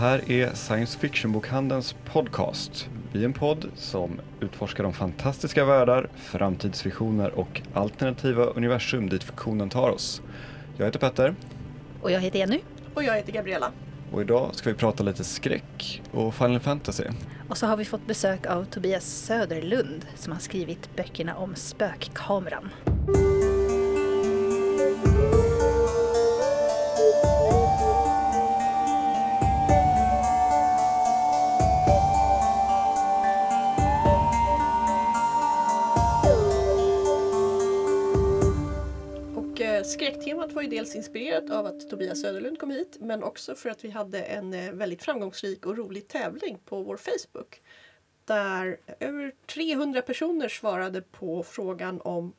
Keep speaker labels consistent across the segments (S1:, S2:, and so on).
S1: här är Science Fiction-bokhandelns podcast. Vi är en podd som utforskar de fantastiska världar, framtidsvisioner och alternativa universum dit fiktionen tar oss. Jag heter Petter
S2: Och jag heter Jenny.
S3: Och jag heter Gabriella.
S1: och idag ska vi prata lite skräck och Final Fantasy.
S2: Och så har vi fått besök av Tobias Söderlund som har skrivit böckerna om spökkameran.
S3: Var ju dels inspirerat av att Tobias Söderlund kom hit men också för att vi hade en eh, väldigt framgångsrik och rolig tävling på vår Facebook. Där över 300 personer svarade på frågan om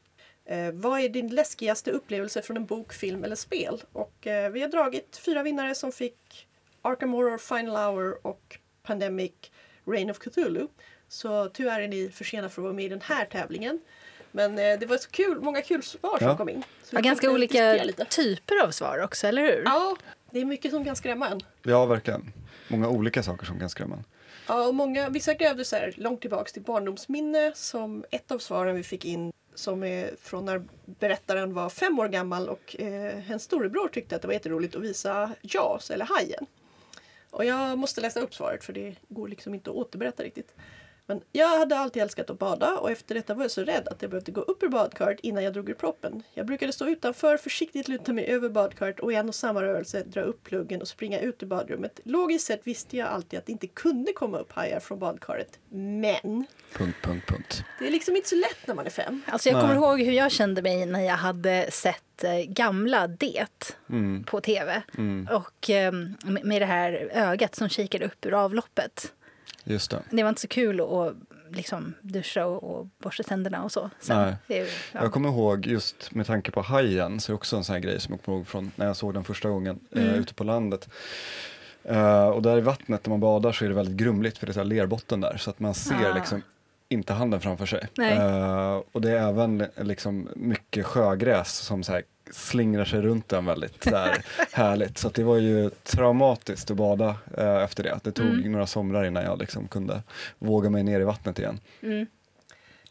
S3: eh, vad är din läskigaste upplevelse från en bok, film eller spel? Och eh, vi har dragit fyra vinnare som fick Arkham Horror, Final Hour och Pandemic Reign of Cthulhu. Så tyvärr är ni för sena för att vara med i den här tävlingen. Men eh, det var så kul, många kul svar som
S1: Ja.
S3: kom in. Så
S2: Ja,
S3: vi
S2: ganska
S3: tänkte
S2: olika
S3: diskutera lite.
S2: typer av svar också, eller hur?
S3: Ja, det är mycket som kan skrämma en.
S1: Ja, verkligen. Många olika saker som kan skrämma en.
S3: Ja, och många, vissa grävde så här långt tillbaks till barndomsminne som ett av svaren vi fick in som är från när berättaren var fem år gammal och eh, hennes storebror tyckte att det var jätteroligt att visa Jaws eller Hajen. Och jag måste läsa upp svaret för det går liksom inte att återberätta riktigt. Men jag hade alltid älskat att bada och efter detta var jag så rädd att jag behövde gå upp ur badkaret innan jag drog ur proppen. Jag brukade stå utanför, försiktigt luta mig över badkaret och i en och samma rörelse dra upp pluggen och springa ut ur badrummet. Logiskt sett visste jag alltid att det inte kunde komma upp hajar från badkaret. Men
S1: Punkt, punkt, punkt.
S3: det är liksom inte så lätt när man är fem.
S2: Alltså jag
S1: Nej.
S2: kommer ihåg hur jag kände mig när jag hade sett eh, gamla Det
S1: Mm.
S2: på tv.
S1: Mm.
S2: Och eh, med med det här ögat som kikade upp ur avloppet.
S1: Just det.
S2: Det var inte så kul att liksom duscha och, och borsta tänderna och så. Sen, det, ja.
S1: Jag kommer ihåg, just med tanke på hajen, så är också en sån här grej som jag kommer ihåg från när jag såg den första gången eh,
S2: Mm.
S1: ute på landet. Eh, och där i vattnet när man badar så är det väldigt grumligt för det är så här lerbotten där så att man ser
S2: Ah.
S1: liksom inte handen framför sig. Eh, och det är även liksom mycket sjögräs som så här slingrar sig runt den väldigt så här härligt. Så det var ju traumatiskt att bada eh, efter det. Det tog
S2: Mm.
S1: några somrar innan jag liksom kunde våga mig ner i vattnet igen.
S2: Mm.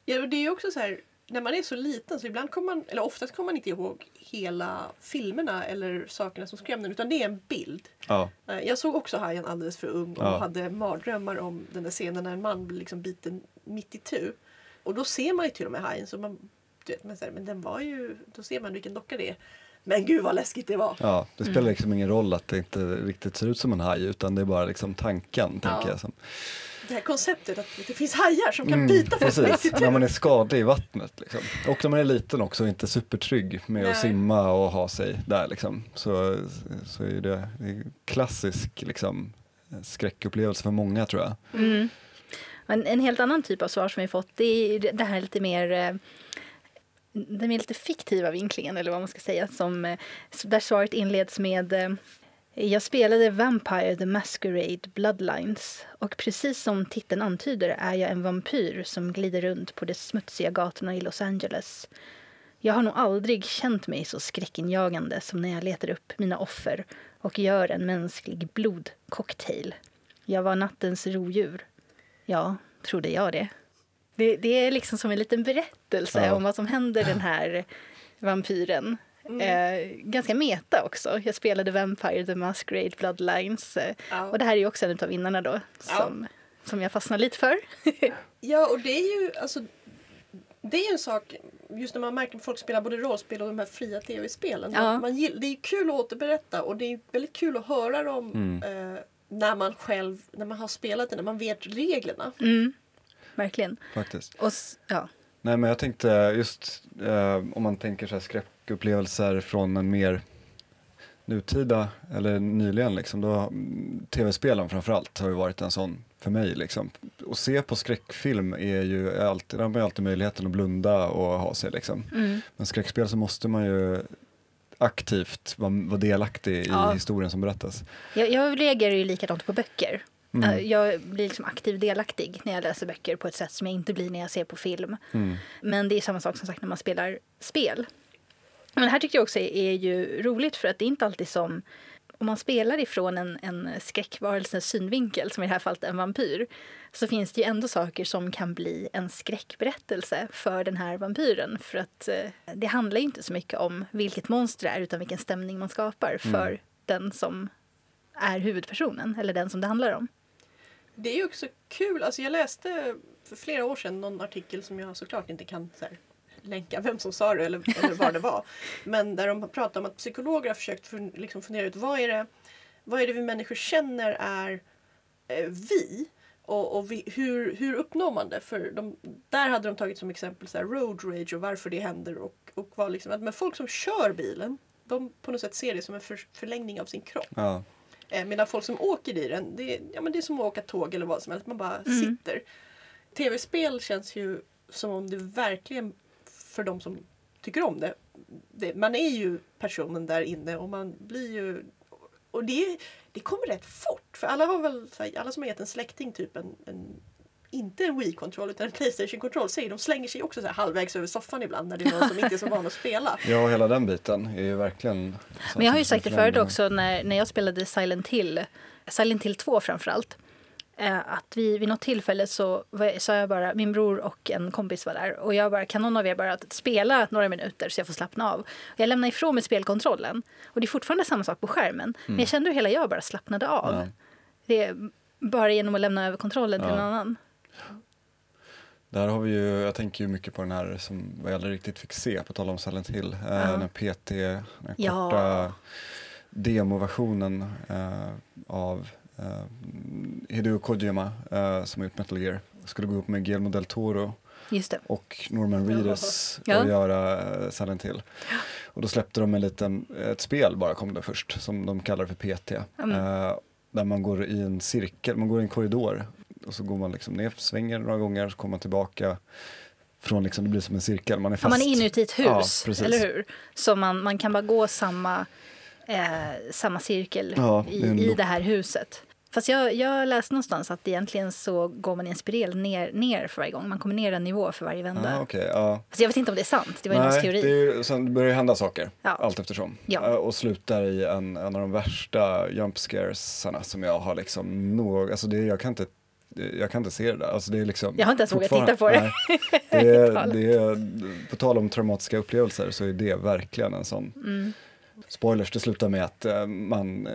S3: Ja, och det är ju också så här, när man är så liten så ibland kommer man, eller oftast kommer man inte ihåg hela filmerna eller sakerna som skrämde utan det är en bild.
S1: Ja,
S3: Eh, Jag såg också Hajen alldeles för ung och
S1: Ja.
S3: hade mardrömmar om den där scenen när en man blir liksom biten mitt i tu. Och då ser man ju till och med Hajen, så man, du vet, men, så här, men den var ju, då ser man vilken docka det är. Men gud vad läskigt det var!
S1: Ja, det spelar liksom ingen roll att det inte riktigt ser ut som en haj utan det är bara liksom tanken,
S3: Ja.
S1: tänker jag. Som.
S3: Det här konceptet att det finns hajar som kan
S1: Mm,
S3: bita folk
S1: precis, när man är skadlig i vattnet. Liksom. Och när man är liten också och inte supertrygg med
S3: Nej.
S1: att simma och ha sig där. Liksom. Så, så är det, det är klassisk liksom, skräckupplevelse för många tror jag.
S2: Mm. En, en helt annan typ av svar som vi fått det är det här lite mer eh, den mer lite fiktiva vinklingen, eller vad man ska säga, som, eh, där svaret inleds med eh, jag spelade Vampire the Masquerade Bloodlines och precis som titeln antyder är jag en vampyr som glider runt på de smutsiga gatorna i Los Angeles. Jag har nog aldrig känt mig så skräckinjagande som när jag letar upp mina offer och gör en mänsklig blodcocktail. Jag var nattens rodjur. Ja, trodde jag det. Det, det är liksom som en liten berättelse
S1: Ja.
S2: om vad som händer den här vampyren. Eh, ganska meta också. Jag spelade Vampire the Masquerade Bloodlines. Eh,
S3: Ja.
S2: Och det här är ju också en av vinnarna då,
S3: Ja.
S2: som, som jag fastnar lite för.
S3: Ja, och det är ju alltså det är en sak, just när man märker att folk spelar både rollspel och de här fria tv-spelen.
S2: Ja.
S3: Man, man gill, det är kul att återberätta och det är väldigt kul att höra dem
S1: Mm.
S3: eh, när man själv, när man har spelat det, när man vet reglerna.
S2: Mm, verkligen.
S1: Faktiskt.
S2: Och, ja.
S1: Nej men jag tänkte just eh, om man tänker så här skräckupplevelser från en mer nutida eller nyligen liksom, då mm, tv-spelen framförallt har ju varit en sån för mig liksom. Att se på skräckfilm är ju alltid, där har man ju alltid möjligheten att blunda och ha sig liksom.
S2: Mm.
S1: Men skräckspel så måste man ju aktivt vara, vara delaktig i
S2: Ja.
S1: historien som berättas.
S2: Jag, jag reagerar ju likadant på böcker.
S1: Mm.
S2: Eh, Jag blir liksom aktiv delaktig när jag läser böcker på ett sätt som jag inte blir när jag ser på film.
S1: Mm.
S2: Men det är samma sak som sagt när man spelar spel. Men det här tycker jag också är, ju roligt för att det är inte alltid som om man spelar ifrån en, en skräckvarelses synvinkel, som i det här fallet en vampyr, så finns det ju ändå saker som kan bli en skräckberättelse för den här vampyren. För att eh, det handlar ju inte så mycket om vilket monster det är, utan vilken stämning man skapar för
S1: Mm.
S2: den som är huvudpersonen, eller den som det handlar om.
S3: Det är ju också kul. Alltså jag läste för flera år sedan någon artikel som jag såklart inte kan så här, länka vem som sa det eller, eller vad det var. Men där de pratar om att psykologer har försökt fun, liksom fundera ut vad är, det, vad är det vi människor känner är eh, vi? Och, och vi, hur, hur uppnår man det? För de, där hade de tagit som exempel så här, road rage och varför det händer. Och, och var liksom, att, men folk som kör bilen, de på något sätt ser det som en för, förlängning av sin kropp.
S1: Ja.
S3: Eh, medan folk som åker i den, det, är- ja, men det är som att åka tåg eller vad som helst. Man bara
S2: Mm.
S3: sitter. Tv-spel känns ju som om det verkligen, för de som tycker om det, det man är ju personen där inne och man blir ju... Och det, det kommer rätt fort. För alla har väl, alla som har gett en släkting typ en, en inte en Wii-kontroll utan en Playstation-kontroll säger de slänger sig också så här halvvägs över soffan ibland när det är någon som inte är så van att spela.
S1: ja, hela den biten är ju verkligen...
S2: Men jag har ju sagt det förut också när, när jag spelade Silent Hill, Silent Hill 2 framförallt. Eh, att vi, vid något tillfälle så sa jag bara, min bror och en kompis var där och jag bara, kan någon av er bara spela några minuter så jag får slappna av? Och jag lämnade ifrån mig spelkontrollen och det är fortfarande samma sak på skärmen. Men jag kände hur hela jag bara slappnade av.
S1: Ja.
S2: Det är bara genom att lämna över kontrollen till
S1: Ja.
S2: en annan.
S1: Där har vi ju, jag tänker ju mycket på den här som vi aldrig riktigt fick se, på tal om Silent Hill. Eh,
S2: Ja.
S1: Den PT, den här
S2: Ja.
S1: korta demoversionen eh, av eh, Hideo Kojima eh, som har gjort Metal Gear. Skulle gå upp med Guillermo del Toro och Norman Reedus
S2: Ja.
S1: och göra eh, Silent Hill. Och då släppte de en liten, ett spel bara kom det först, som de kallar för PT.
S2: Mm.
S1: Eh, där man går i en cirkel, man går i en korridor och så går man liksom ner, svänger några gånger, så kommer man tillbaka från liksom, det blir som en cirkel, man är
S2: Ja,
S1: fast.
S2: man är inuti ett
S1: Ja,
S2: hus,
S1: precis.
S2: eller hur? Så man, man kan bara gå samma, eh, samma cirkel
S1: Ja,
S2: i, i det här huset. Fast jag, jag läste någonstans att egentligen så går man i en spiral ner, ner för varje gång. Man kommer ner en nivå för varje vända.
S1: Ah, okej, ja.
S2: Fast jag vet inte om det är sant. Det var ju någons
S1: Nej,
S2: teori.
S1: det ju- sen börjar hända saker
S2: Ja.
S1: allt eftersom.
S2: Ja.
S1: Eh, Och slutar i en, en av de värsta jump scaresarna som jag har liksom nog, alltså det, jag kan inte jag kan inte se det där. Alltså det är liksom
S2: Jag har inte ens vågat titta på det.
S1: Nej. det, är, det är, på tal om traumatiska upplevelser så är det verkligen en sån.
S2: Mm.
S1: Spoilers, det slutar med att eh, man eh,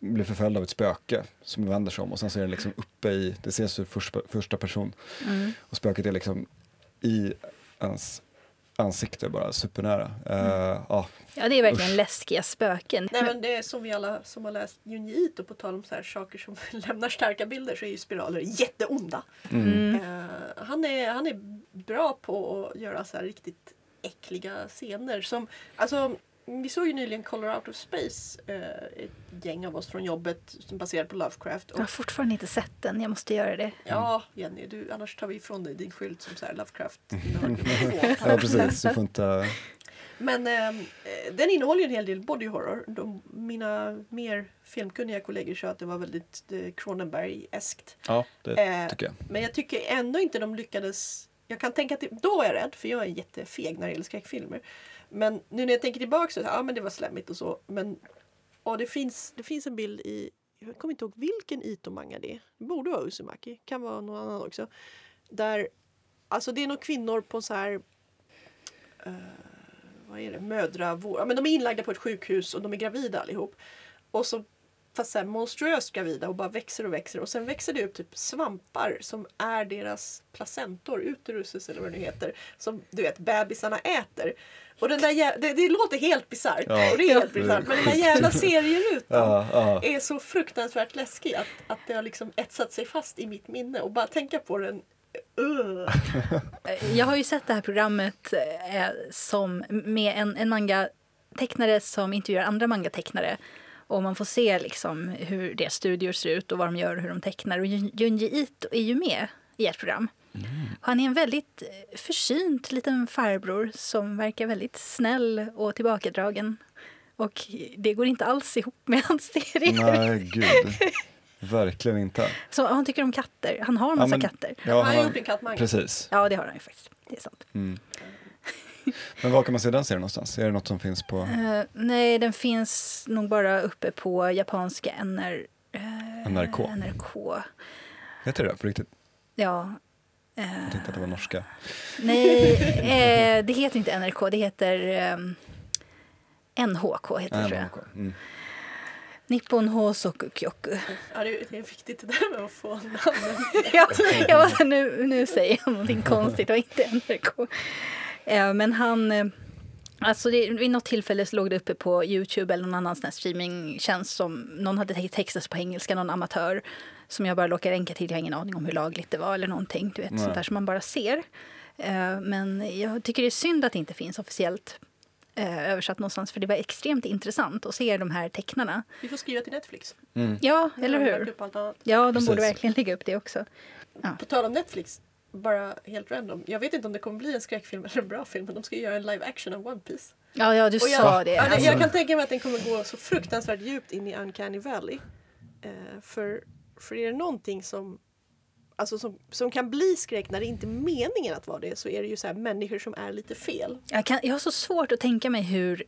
S1: blir förföljd av ett spöke som vänder sig om och sen så är den liksom uppe i, det ses ur första, första person
S2: Mm.
S1: och spöket är liksom i ens ansikte bara supernära. Eh, ja,
S2: Ja, det är verkligen
S1: Usch.
S2: läskiga spöken.
S3: Nej men det är som vi alla som har läst Junji Ito på tal om så här saker som lämnar starka bilder så är ju spiraler jätteonda.
S2: Mm.
S3: Eh, han, är, han är bra på att göra så här riktigt äckliga scener. Som, alltså, vi såg ju nyligen Color Out of Space, eh, ett gäng av oss från jobbet som baserad på Lovecraft.
S2: Jag har
S3: Och,
S2: fortfarande inte sett den. Jag måste göra det.
S3: ja, Jenny, du, annars tar vi ifrån dig din skylt som så här Lovecraft.
S1: ja precis, du får inte...
S3: Men eh, den innehåller ju en hel del body horror. De, mina mer filmkunniga kollegor sa att det var väldigt eh, Cronenberg-eskt.
S1: Ja, det
S3: Eh,
S1: tycker jag.
S3: Men jag tycker ändå inte de lyckades. Jag kan tänka att det, då är jag rädd för jag är jättefeg när det gäller skräckfilmer. Men nu när jag tänker tillbaka så, ja men det var slemmigt och så. Men och det, finns, det finns en bild i, jag kommer inte ihåg vilken Itomanga det är. Det borde vara Uzumaki, kan vara någon annan också. Där, alltså det är nog kvinnor på så här uh, vad är det, mödravård. Ja, men de är inlagda på ett sjukhus och de är gravida allihop. Och så fast så här monstruöst gravida och bara växer och växer och sen växer det upp typ svampar som är deras placentor, uteruses eller vad det nu heter, som du vet bebisarna äter. Och den där jä- det, det låter helt bisarrt
S1: Ja,
S3: och det är helt bisarrt men den där jävla serierutan
S1: Ja, ja.
S3: är så fruktansvärt läskig att, att det har liksom etsat sig fast i mitt minne och bara tänka på den uh.
S2: Jag har ju sett det här programmet eh, som med en, en manga-tecknare som intervjuar andra manga-tecknare. Och man får se liksom hur deras studior ser ut och vad de gör och hur de tecknar. Och Jun- Junji Ito är ju med i ett program. Han är en väldigt eh, försynt liten farbror som verkar väldigt snäll och tillbakadragen. Och det går inte alls ihop med hans serie.
S1: Nej, gud. Verkligen inte.
S2: Så han tycker om katter. Han har en massa
S1: men-
S2: katter.
S1: Ja,
S3: Han har gjort en kattmanga.
S1: Precis.
S2: Ja, det har han ju faktiskt. Det är sant.
S1: Mm. Men var kan man se den serien någonstans? Är det något som finns på...
S2: Eh, nej, den finns nog bara uppe på japanska NR, eh,
S1: NRK.
S2: NRK.
S1: Heter det det på riktigt?
S2: Ja. eh,
S1: Jag tänkte att det var norska.
S2: nej, eh, det heter inte NRK. Det heter eh, NHK. Heter det, tror jag.
S1: NRK. Mm.
S2: Nippon Hosoku Kyoku.
S3: Ja, det, är, viktigt det där med att få namnen.
S2: jag, jag var så, nu, nu säger jag någonting konstigt och inte NRK. Eh, men han... Eh, alltså det, vid något tillfälle så låg det uppe på Youtube eller någon annan streamingtjänst som någon hade te- textat på engelska, någon amatör som jag bara råkade länka till. Jag har ingen aning om hur lagligt det var eller någonting. Du vet,
S1: Nej.
S2: sånt där som man bara ser. Eh, men jag tycker det är synd att det inte finns officiellt översatt någonstans för det var extremt intressant att se de här tecknarna.
S3: Vi får skriva till Netflix.
S1: Mm.
S2: Ja, eller hur? Ja, de
S1: Precis.
S2: borde verkligen lägga upp det också.
S3: På tal om Netflix, bara helt random. Jag vet inte om det kommer bli en skräckfilm eller en bra film men de ska ju göra en live action av One Piece.
S2: Ja, ja du
S3: jag,
S2: sa det. Alltså.
S3: jag kan tänka mig att den kommer gå så fruktansvärt djupt in i Uncanny Valley. Eh, för, för är det någonting som, alltså som, som kan bli skräck när det inte är meningen att vara det så är det ju så här människor som är lite fel.
S2: Jag, kan, jag har så svårt att tänka mig hur,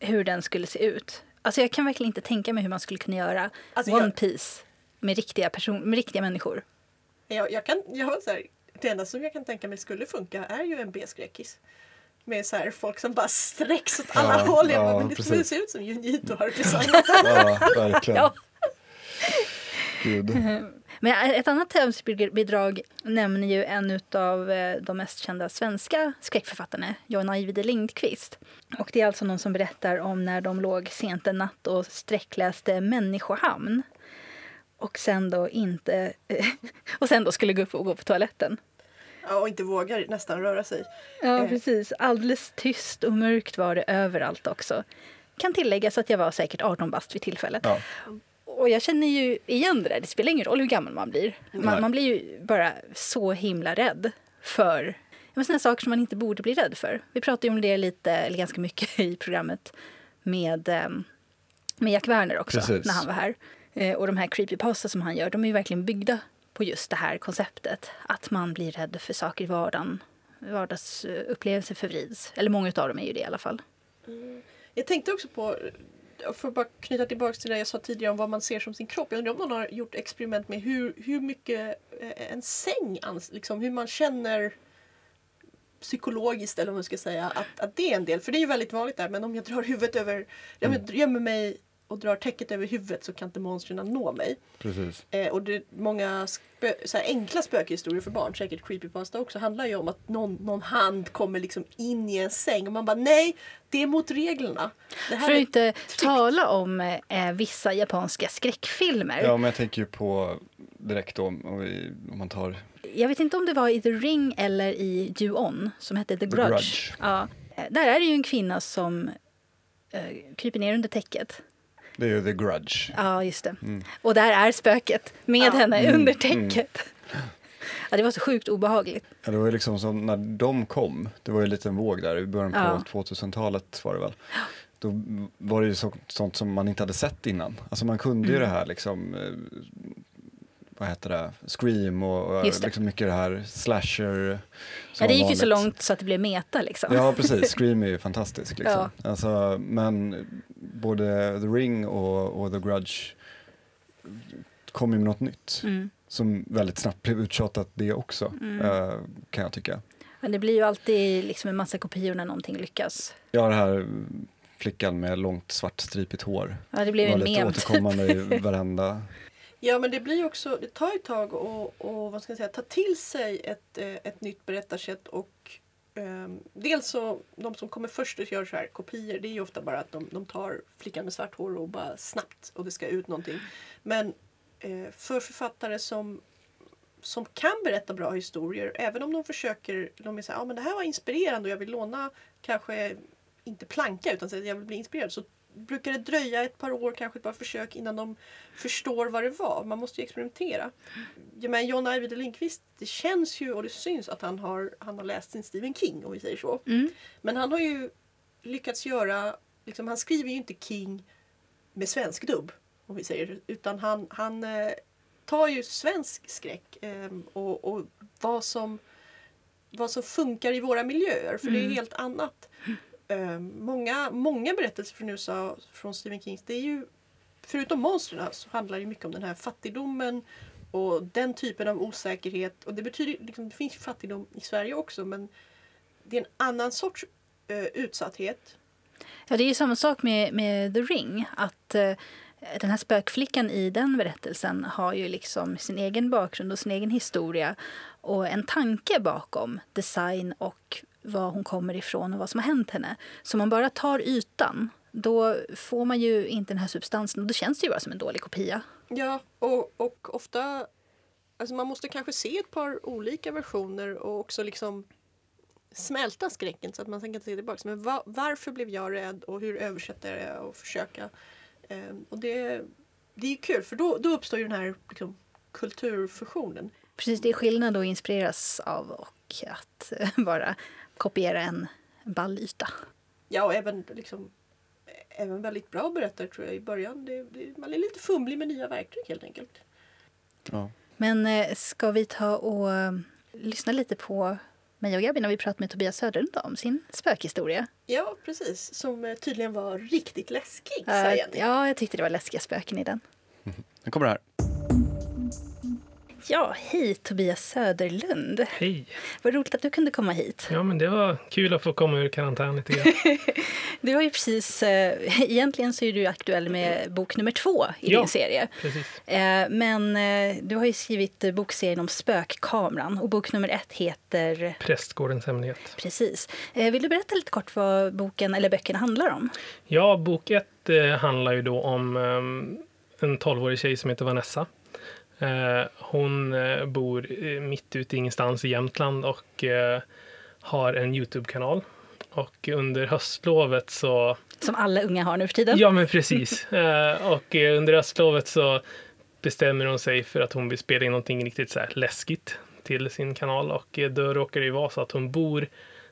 S2: hur den skulle se ut. Alltså jag kan verkligen inte tänka mig hur man skulle kunna göra
S3: Alltså,
S2: One
S3: jag-
S2: Piece med riktiga, person, med riktiga människor.
S3: Jag, jag kan, jag har så här, det enda som jag kan tänka mig skulle funka är ju en B-skräckis. Med så här folk som bara sträcks åt alla
S1: Ja,
S3: håll. Jag
S1: ja,
S3: men det
S1: precis.
S3: skulle se ut som Junito har designat.
S1: Ja, verkligen.
S2: Ja.
S1: Gud.
S2: Men ett annat tävlingsbidrag nämner ju en av de mest kända svenska skräckförfattarna, John Ajvide Lindqvist. Och det är alltså någon som berättar om när de låg sent en natt och sträckläste Människohamn. Och sen då inte... och sen då skulle gå upp och gå på toaletten.
S3: Ja, och inte vågar nästan röra sig.
S2: Ja,
S3: Eh.
S2: precis. Alldeles tyst och mörkt var det överallt också. Kan tilläggas att jag var säkert 18 bast vid tillfället.
S1: Ja.
S2: Och jag känner ju igen det där. Det spelar ingen roll hur gammal man blir. Man, man blir ju bara så himla rädd för sådana saker som man inte borde bli rädd för. Vi pratade ju om det lite, eller ganska mycket i programmet med, ehm, med Jack Werner också,
S1: Precis.
S2: när han var här. Eh, Och de här creepypasta som han gör, de är ju verkligen byggda på just det här konceptet. Att man blir rädd för saker i vardagen. Vardagsupplevelser förvrids. Eller många av dem är ju det i alla fall.
S3: Jag tänkte också på, för att bara knyta tillbaka till det jag sa tidigare om vad man ser som sin kropp. Jag undrar om någon har gjort experiment med hur, hur mycket eh, en säng, liksom hur man känner psykologiskt eller vad man ska säga, att, att det är en del. För det är ju väldigt vanligt där, men om jag drar huvudet över, jag gömmer mig och drar täcket över huvudet så kan inte monstren nå mig.
S1: Precis.
S3: Eh, och det är många spö, så här enkla spökhistorier för barn, säkert creepypasta också, handlar ju om att någon, någon hand kommer liksom in i en säng och man bara nej, det är mot reglerna. Det här
S2: För att inte tala om eh, vissa japanska skräckfilmer.
S1: Ja, men jag tänker ju på direkt då, om, vi, om man tar...
S2: Jag vet inte om det var i The Ring eller i Ju-On som hette The Grudge.
S1: Grudge.
S2: Ja. Eh, Där är det ju en kvinna som eh, kryper ner under täcket.
S1: Det är ju The Grudge.
S2: Ja, just det.
S1: Mm.
S2: Och där är spöket med
S3: Ja.
S2: henne
S1: Mm,
S2: under
S1: mm.
S2: täcket. Ja, det var så sjukt obehagligt.
S1: Ja, det var ju liksom som när de kom, det var ju en liten våg där i början på
S2: Ja.
S1: 2000-talet var det väl. Då var det ju så, sånt som man inte hade sett innan. Alltså man kunde ju
S2: Mm.
S1: det här liksom, eh, vad heter det, Scream och, och
S2: det.
S1: liksom mycket det här slasher.
S2: Ja, det
S1: var
S2: gick ju så långt så att det blev meta liksom.
S1: Ja, precis. Scream är ju fantastisk. Liksom. Alltså, men både The Ring och, och The Grudge kom ju med något nytt.
S2: Mm.
S1: Som väldigt snabbt blev uttjatat det också,
S2: Mm.
S1: eh, kan jag tycka.
S2: Men det blir ju alltid liksom en massa kopior när någonting lyckas.
S1: Ja, det här flickan med långt svart stripigt hår.
S2: Ja, det blev
S1: var
S2: en
S1: lite
S2: mem. typ.
S1: återkommande i varenda
S3: ja men det blir också, det tar ett tag att och, vad ska jag säga, ta till sig ett, eh, ett nytt berättarsätt och um, dels så, de som kommer först och gör så här kopior, det är ju ofta bara att de, de tar flickan med svart hår och bara snabbt och det ska ut någonting. Men eh, för författare som som kan berätta bra historier, även om de försöker, de är så här, ah, men det här var inspirerande och jag vill låna kanske inte planka utan att jag vill bli inspirerad. Så brukar det dröja ett par år, kanske ett par försök innan de förstår vad det var. Man måste ju experimentera. Ja, men John Ajvide Lindqvist, det känns ju och det syns att han har, han har läst sin Stephen King om vi säger så.
S2: Mm.
S3: Men han har ju lyckats göra, liksom, han skriver ju inte King med svensk dubb om vi säger utan han, han eh, tar ju svensk skräck eh, och, och vad som vad som funkar i våra miljöer, för det är
S2: Mm.
S3: helt annat. Eh, många, många berättelser från USA, från Stephen King, det är ju förutom monstren så handlar det mycket om den här fattigdomen och den typen av osäkerhet. Och det betyder liksom, det finns ju fattigdom i Sverige också men det är en annan sorts eh, utsatthet.
S2: Ja, det är ju samma sak med, med The Ring. Att eh, den här spökflickan i den berättelsen har ju liksom sin egen bakgrund och sin egen historia och en tanke bakom design och var hon kommer ifrån och vad som har hänt henne. Så om man bara tar ytan, då får man ju inte den här substansen och då känns det ju bara som en dålig kopia.
S3: Ja, och, och ofta Alltså man måste kanske se ett par olika versioner och också liksom smälta skräcken så att man sen kan se tillbaka. Men va, varför blev jag rädd och hur översätter jag och försöka? Eh, och det, det är ju kul för då, då uppstår ju den här liksom, kulturfusionen.
S2: Precis, det är skillnad att inspireras av och att eh, bara kopiera en ball yta.
S3: Ja, och även, liksom, även väldigt bra berättare tror jag i början. Det, det, man är lite fumlig med nya verktyg helt enkelt.
S1: Ja.
S2: Men eh, ska vi ta och eh, lyssna lite på mig och Gabi när vi pratar med Tobias Söderlund om sin spökhistoria?
S3: Ja, precis. Som eh, tydligen var riktigt läskig, säger ni.
S2: ja, jag tyckte det var läskiga spöken i den.
S1: Nu kommer det här.
S2: Ja, hej Tobias Söderlund.
S4: Hej!
S2: Vad roligt att du kunde komma hit.
S4: Ja, men det var kul att få komma ur karantän lite grann.
S2: Du har ju precis, eh, egentligen så är du aktuell med bok nummer två i
S4: Ja.
S2: din serie.
S4: Precis.
S2: Eh, men eh, du har ju skrivit eh, bokserien om spökkameran och bok nummer ett heter
S4: Prästgårdens hemlighet.
S2: Precis. Eh, vill du berätta lite kort vad boken eller böckerna handlar om?
S4: Ja, bok ett eh, handlar ju då om eh, en 12-årig tjej som heter Vanessa. Eh, hon eh, bor eh, mitt ute i ingenstans i Jämtland och har en Youtube-kanal. Och under höstlovet så
S2: Som alla unga har nu för tiden.
S4: Ja, men precis. Och under höstlovet så bestämmer hon sig för att hon vill spela in någonting riktigt så läskigt till sin kanal. Och då råkar det ju vara så att hon bor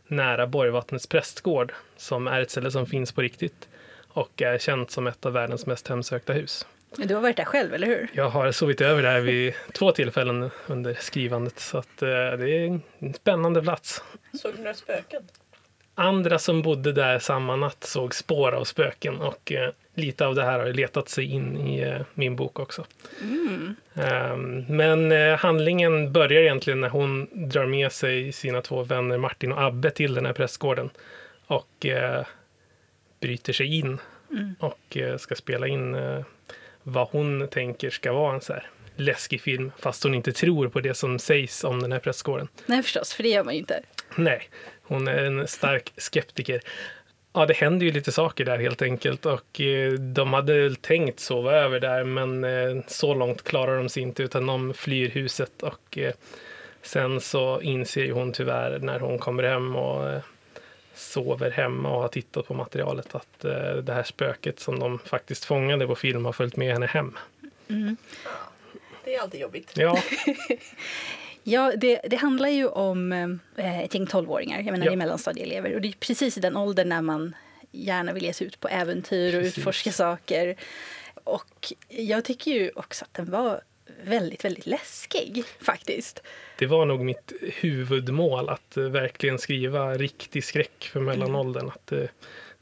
S4: nära Borgvattnets prästgård som är ett ställe som finns på riktigt och är känt som ett av världens mest hemsökta hus.
S2: Du har varit där själv, eller hur?
S4: Jag har sovit över där vid två tillfällen under skrivandet så att eh, det är en spännande plats.
S3: Såg du några spöken?
S4: Andra som bodde där samma natt såg spår av spöken och eh, lite av det här har letat sig in i eh, min bok också. Ehm, men eh, handlingen börjar egentligen när hon drar med sig sina två vänner Martin och Abbe till den här prästgården och eh, bryter sig in och eh, ska spela in eh, vad hon tänker ska vara en så här läskig film fast hon inte tror på det som sägs om den här prästgården.
S2: Nej, förstås, för det gör man ju inte.
S4: Nej, hon är en stark skeptiker. Ja, det händer ju lite saker där helt enkelt och eh, de hade väl tänkt sova över där men eh, så långt klarar de sig inte utan de flyr huset och eh, sen så inser hon tyvärr när hon kommer hem och eh, sover hemma och har tittat på materialet att eh, det här spöket som de faktiskt fångade på film har följt med henne hem.
S3: Det är alltid jobbigt.
S4: Ja,
S2: Ja, det, det handlar ju om eh, ett gäng tolvåringar, jag menar
S4: Ja.
S2: det är mellanstadieelever. Och det är precis i den åldern när man gärna vill ge sig ut på äventyr och
S4: Precis.
S2: utforska saker. Och jag tycker ju också att den var väldigt, väldigt läskig faktiskt.
S4: det var nog mitt huvudmål att eh, verkligen skriva riktig skräck för mellanåldern. Att eh,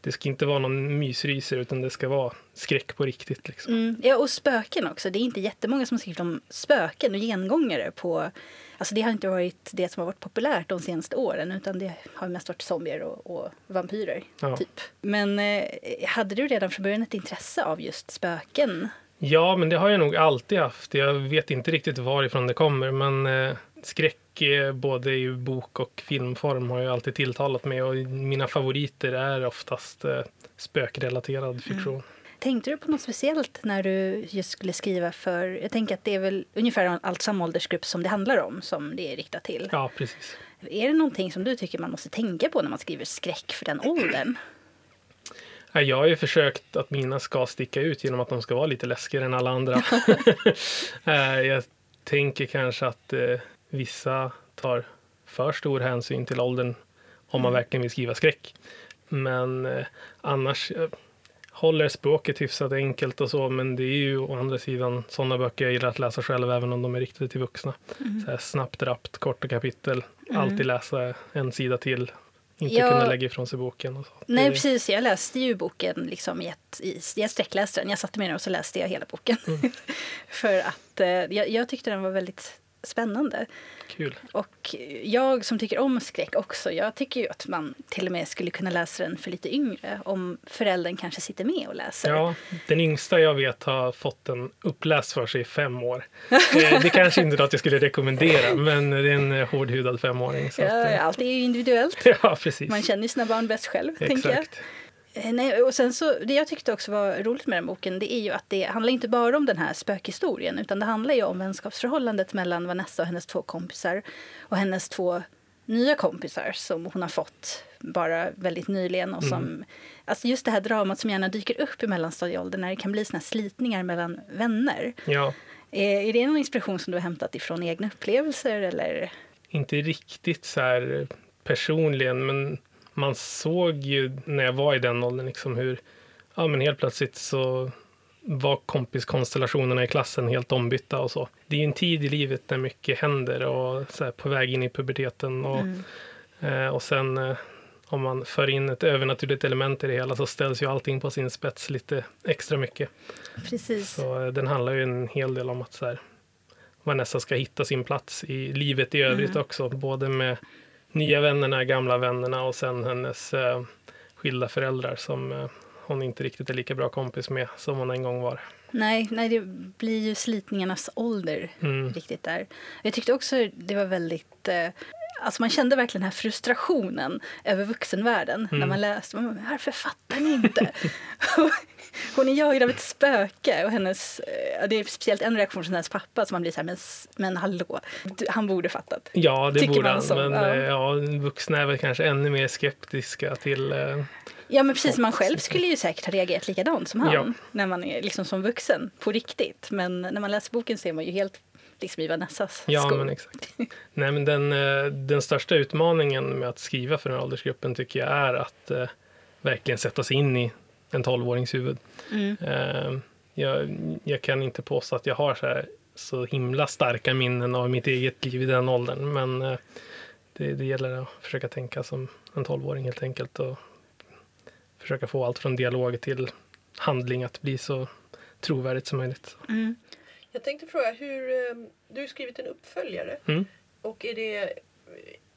S4: det ska inte vara någon mysryser utan det ska vara skräck på riktigt. Liksom.
S2: Mm, ja, och spöken också. Det är inte jättemånga som har skrivit om spöken och gengångare på... Alltså det har inte varit det som har varit populärt de senaste åren utan det har mest varit zombier och, och vampyrer.
S4: Ja.
S2: Typ. Men eh, hade du redan från början ett intresse av just spöken?
S4: Ja, men det har jag nog alltid haft. Jag vet inte riktigt varifrån det kommer, men eh, skräck eh, både i bok och filmform har ju alltid tilltalat mig och mina favoriter är oftast eh, spökrelaterad fiktion.
S2: Tänkte du på något speciellt när du just skulle skriva för... Jag tänker att det är väl ungefär allt samma åldersgrupp som det handlar om som det är riktat till.
S4: Ja, precis.
S2: Är det någonting som du tycker man måste tänka på när man skriver skräck för den åldern?
S4: Ja, Jag har ju försökt att mina ska sticka ut genom att de ska vara lite läskigare än alla andra. Eh, jag tänker kanske att eh, vissa tar för stor hänsyn till åldern om man verkligen vill skriva skräck. Men eh, annars, eh, håller språket hyfsat enkelt och så, men det är ju å andra sidan sådana böcker jag gillar att läsa själv, även om de är riktade till vuxna.
S2: Mm.
S4: Så här, snabbt, rappt, korta kapitel, alltid läsa en sida till, inte
S2: Ja.
S4: kunna lägga ifrån sig boken. Och så.
S2: Nej, precis. Jag läste ju boken liksom i ett, i, jag sträckläste den. Jag satte mig ner och så läste jag hela boken.
S4: Mm.
S2: För att eh, jag, jag tyckte den var väldigt spännande.
S4: Kul.
S2: Och jag som tycker om skräck också, jag tycker ju att man till och med skulle kunna läsa den för lite yngre om föräldern kanske sitter med och läser.
S4: Ja, den yngsta jag vet har fått den uppläst för sig i fem år. Eh, det kanske inte är något jag skulle rekommendera, men det är en eh, hårdhudad femåring. Så
S2: Ja,
S4: att, eh,
S2: allt är ju individuellt.
S4: ja, precis.
S2: Man känner ju sina barn bäst själv, tänker jag. Eh, Nej, och sen så, det jag tyckte också var roligt med den boken det är ju att det handlar inte bara om den här spökhistorien utan det handlar ju om vänskapsförhållandet mellan Vanessa och hennes två kompisar och hennes två nya kompisar som hon har fått bara väldigt nyligen. Och som, alltså just det här dramat som gärna dyker upp i mellanstadieåldern när det kan bli såna slitningar mellan vänner.
S4: Ja,
S2: Är, är det någon inspiration som du har hämtat ifrån egna upplevelser? Eller?
S4: inte riktigt så här personligen, men man såg ju när jag var i den åldern liksom hur ja, men helt plötsligt så var kompiskonstellationerna i klassen helt ombytta och så. Det är en tid i livet där mycket händer och så här, på väg in i puberteten och, eh, och sen eh, om man för in ett övernaturligt element i det hela så ställs ju allting på sin spets lite extra mycket.
S2: Precis.
S4: Så eh, den handlar ju en hel del om att så här, Vanessa ska hitta sin plats i livet i övrigt också. Både med nya vännerna, gamla vännerna och sen hennes eh, skilda föräldrar som eh, hon inte riktigt är lika bra kompis med som hon en gång var.
S2: Nej, nej, det blir ju slitningarnas ålder
S4: Mm.
S2: riktigt där. Jag tyckte också det var väldigt... Eh, alltså man kände verkligen den här frustrationen över vuxenvärlden när man läste. Man, Varför fattar ni inte? Hon är jagad av ett spöke och hennes... Eh, det är speciellt en reaktion från hennes pappa som man blir så här, men, men hallå, han borde fattat.
S4: Ja, det
S2: Tycker
S4: borde han.
S2: så,
S4: men
S2: ja.
S4: ja. ja, vuxna är väl kanske ännu mer skeptiska till... Eh,
S2: Ja, men precis. Man själv skulle ju säkert ha reagerat likadant som han
S4: Ja.
S2: när man är liksom som vuxen på riktigt. Men när man läser boken ser man ju helt liksom i Vanessas
S4: ja,
S2: skor.
S4: men exakt. Nej, men den, eh, den största utmaningen med att skriva för den här åldersgruppen tycker jag är att eh, verkligen sätta sig in i en 12-årings huvud.
S2: Mm.
S4: Eh, jag, jag kan inte påstå att jag har så, här, så himla starka minnen av mitt eget liv i den åldern. Men eh, det, det gäller att försöka tänka som en 12-åring helt enkelt. Och försöka få allt från dialog till handling att bli så trovärdigt som möjligt.
S2: Mm.
S3: Jag tänkte fråga, hur, eh, du har skrivit en uppföljare.
S4: Mm.
S3: Och är det,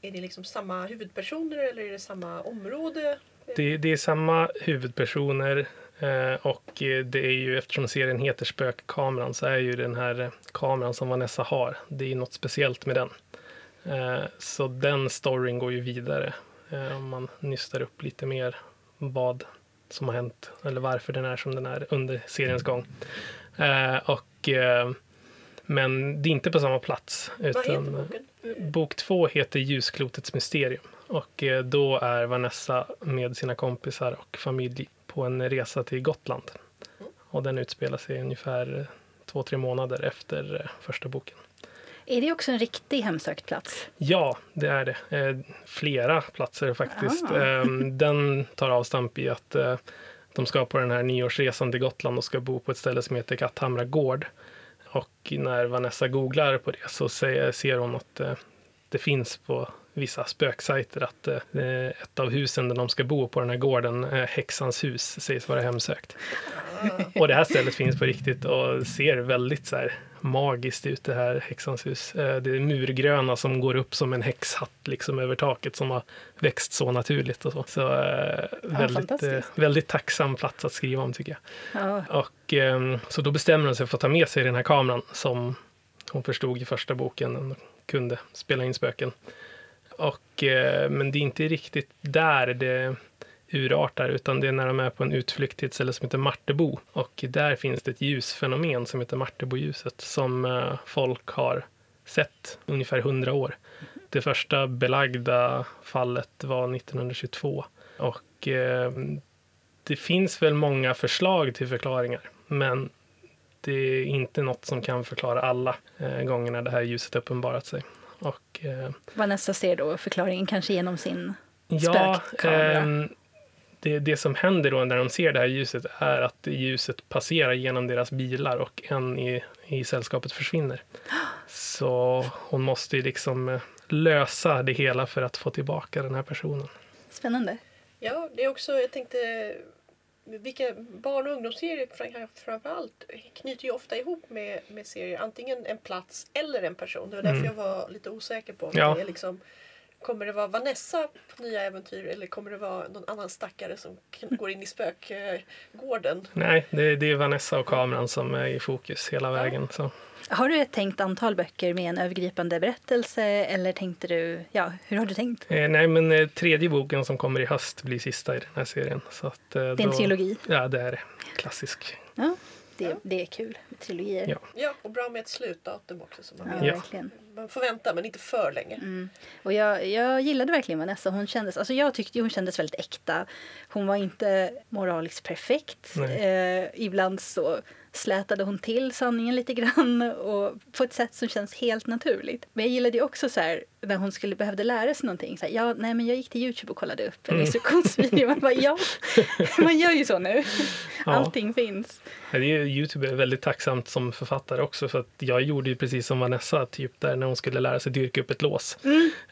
S3: är det liksom samma huvudpersoner eller är det samma område?
S4: Det, det är samma huvudpersoner eh, och eh, det är ju eftersom serien heter Spökkameran så är ju den här eh, kameran som Vanessa har, det är något speciellt med den. Så den storyn går ju vidare om man nystar upp lite mer vad som har hänt eller varför den är som den är under seriens gång. Eh, och, eh, men det är inte på samma plats.
S3: Vad heter
S4: utan,
S3: boken?
S4: Bok två heter Ljusklotets mysterium. Och eh, då är Vanessa med sina kompisar och familj på en resa till Gotland. Och den utspelar sig ungefär eh, två, tre månader efter eh, första boken.
S2: Är det också en riktig hemsökt plats?
S4: Ja, det är det. Eh, flera platser faktiskt.
S2: Ah.
S4: Eh, den tar avstamp i att eh, de ska på den här nyårsresan till Gotland och ska bo på ett ställe som heter Katthamra gård. Och när Vanessa googlar på det så ser, hon att eh, det finns på vissa spöksajter att eh, eh, ett av husen där de ska bo på den här gården, Häxans hus, sägs vara hemsökt. Och det här stället finns på riktigt och ser väldigt så här magiskt ut det här häxans hus. Eh, Det är murgröna som går upp som en häxhatt liksom över taket som har växt så naturligt och så. Så eh, väldigt, eh, väldigt tacksam plats att skriva om tycker jag.
S2: Ja.
S4: Och ehm, så då bestämmer hon sig för att ta med sig den här kameran som hon förstod i första boken den kunde spela in spöken. Och, men det är inte riktigt där det urartar utan det är när de är på en utflykt till ett ställe som heter Martebo. Och där finns det ett ljusfenomen som heter Martebo-ljuset som eh, folk har sett ungefär 100 år. Det första belagda fallet var 1922. Och eh, det finns väl många förslag till förklaringar, men det är inte något som kan förklara alla eh, gångerna det här ljuset uppenbarat sig. Och, eh,
S2: Vanessa ser då förklaringen kanske genom sin
S4: ja,
S2: spökkamera.
S4: Det det, som händer då när de ser det här ljuset är att ljuset passerar genom deras bilar och en i, i sällskapet försvinner. Så hon måste ju liksom eh, lösa det hela för att få tillbaka den här personen.
S2: Spännande.
S3: Ja, det är också, jag tänkte, vilka barn och ungdomsserier fram- framför allt knyter ju ofta ihop med, med serier, antingen en plats eller en person. Det var därför
S4: Mm.
S3: jag var lite osäker på om
S4: Ja.
S3: det är liksom Kommer det vara Vanessa på nya äventyr eller kommer det vara någon annan stackare som går in i spökgården?
S4: Nej, det, det är Vanessa och kameran som är i fokus hela vägen. Så.
S2: Har du ett tänkt antal böcker med en övergripande berättelse eller tänkte du, ja, hur har du tänkt?
S4: Eh, nej, men eh, tredje boken som kommer i höst blir sista i den här serien. Så att, eh,
S2: Det är en
S4: då-
S2: trilogi.
S4: Ja, det är det. Klassisk.
S2: Ja, det,
S3: Ja.
S2: det är kul med trilogier.
S4: Ja.
S3: Ja, och bra med ett slutdatum också. Så man,
S2: Ja,
S3: vet.
S4: Ja.
S2: verkligen.
S3: Man får vänta men inte för länge.
S2: Mm. Och jag, jag gillade verkligen Vanessa. Hon kändes, alltså jag tyckte hon kändes väldigt äkta. Hon var inte moraliskt perfekt. Eh, ibland så slätade hon till sanningen lite grann och på ett sätt som känns helt naturligt. Men jag gillade ju också så här när hon skulle behövde lära sig någonting. Så här, ja, nej, men jag gick till Youtube och kollade upp en
S4: Mm.
S2: instruktionsvideo. Man bara, ja, man gör ju så nu.
S4: Ja.
S2: Allting finns.
S4: Ja, Det är, Youtube är väldigt tacksamt som författare också för att jag gjorde ju precis som Vanessa, typ där när hon skulle lära sig dyrka upp ett lås.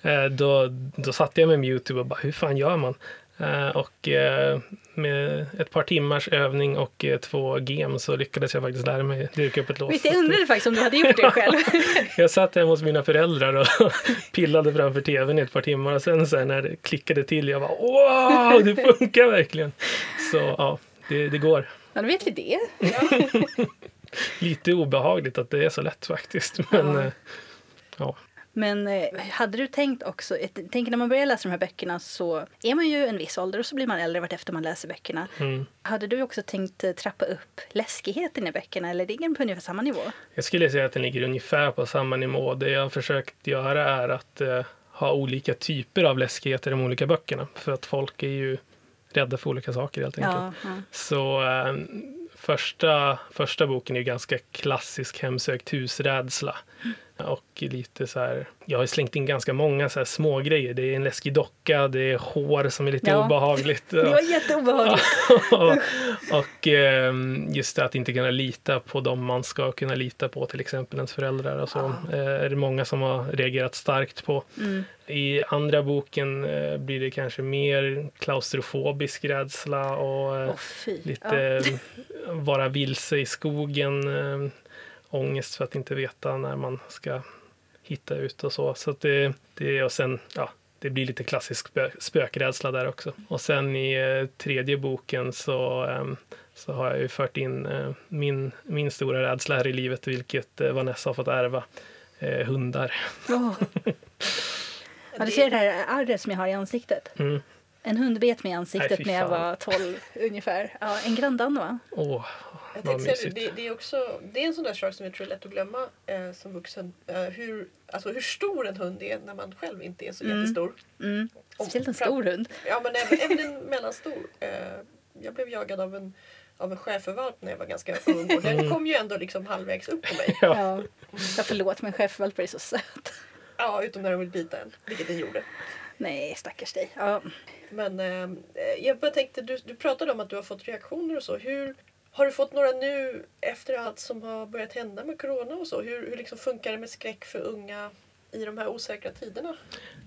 S4: Eh, då, då satte jag mig med Youtube och bara, hur fan gör man? Eh, och eh, med ett par timmars övning och två gem så lyckades jag faktiskt lära mig dyrka upp ett lås.
S2: Visst, jag undrade faktiskt om du hade gjort det själv.
S4: Jag satt hemma hos mina föräldrar och pillade framför tvn i ett par timmar och sen så när det klickade till jag bara wow, det funkar verkligen. Så ja, det, det går.
S2: Ja, då vet vi det.
S4: Lite obehagligt att det är så lätt faktiskt. Men
S2: Ja.
S4: Ja.
S2: Men eh, hade du tänkt också, tänker när man börjar läsa de här böckerna så är man ju en viss ålder och så blir man äldre vartefter man läser böckerna.
S4: Mm.
S2: Hade du också tänkt eh, trappa upp läskigheten i böckerna eller ligger den på ungefär samma nivå?
S4: Jag skulle säga att den ligger ungefär på samma nivå. Det jag har försökt göra är att eh, ha olika typer av läskigheter i de olika böckerna. För att folk är ju rädda för olika saker helt enkelt.
S2: Ja, ja.
S4: Så eh, första, första boken är ju ganska klassisk hemsökt husrädsla. Och lite så här, jag har slängt in ganska många så här små grejer. Det är en läskig docka, det är hår som är lite
S2: Ja.
S4: obehagligt.
S2: Det var jätteobehagligt.
S4: och och ehm, just det att inte kunna lita på dem man ska kunna lita på, till exempel ens föräldrar. Och så. Eh, är det många som har reagerat starkt på.
S2: Mm.
S4: I andra boken eh, blir det kanske mer klaustrofobisk rädsla och
S2: fy.
S4: lite
S2: Ja.
S4: vara vilse i skogen. Ångest för att inte veta när man ska hitta ut och så. så att det, det, och sen, ja, det blir lite klassisk spö, spökrädsla där också. Och sen i eh, tredje boken så, ehm, så har jag ju fört in eh, min, min stora rädsla här i livet, vilket eh, Vanessa har fått ärva. Eh, hundar.
S2: Åh. Ja, du ser det här ärret som jag har i ansiktet.
S4: Mm.
S2: En hund bet mig i ansiktet
S4: Nej,
S2: när jag var 12 ungefär. Ja, en grandan va?
S4: Åh,
S3: Jag tänkte säga, det, det, är också, det är en sån där sak som jag tror är lätt att glömma eh, som vuxen. Eh, hur, alltså hur stor en hund är när man själv inte är så
S2: Mm.
S3: jättestor.
S2: Mm. Speciellt en stor hund.
S3: Ja men även, även en mellanstor. Eh, jag blev jagad av en, av en schäfervalp när jag var ganska ung och den kom ju ändå liksom halvvägs upp på mig.
S4: Ja.
S2: Ja. Ja, förlåt men schäfervalpar är så söt.
S3: Ja, utom när de vill bita en, vilket den gjorde.
S2: Nej, stackars dig. Ja.
S3: Men eh, jag bara tänkte, du, du pratade om att du har fått reaktioner och så. Hur, har du fått några nu efter allt som har börjat hända med corona och så? Hur, hur liksom funkar det med skräck för unga i de här osäkra tiderna?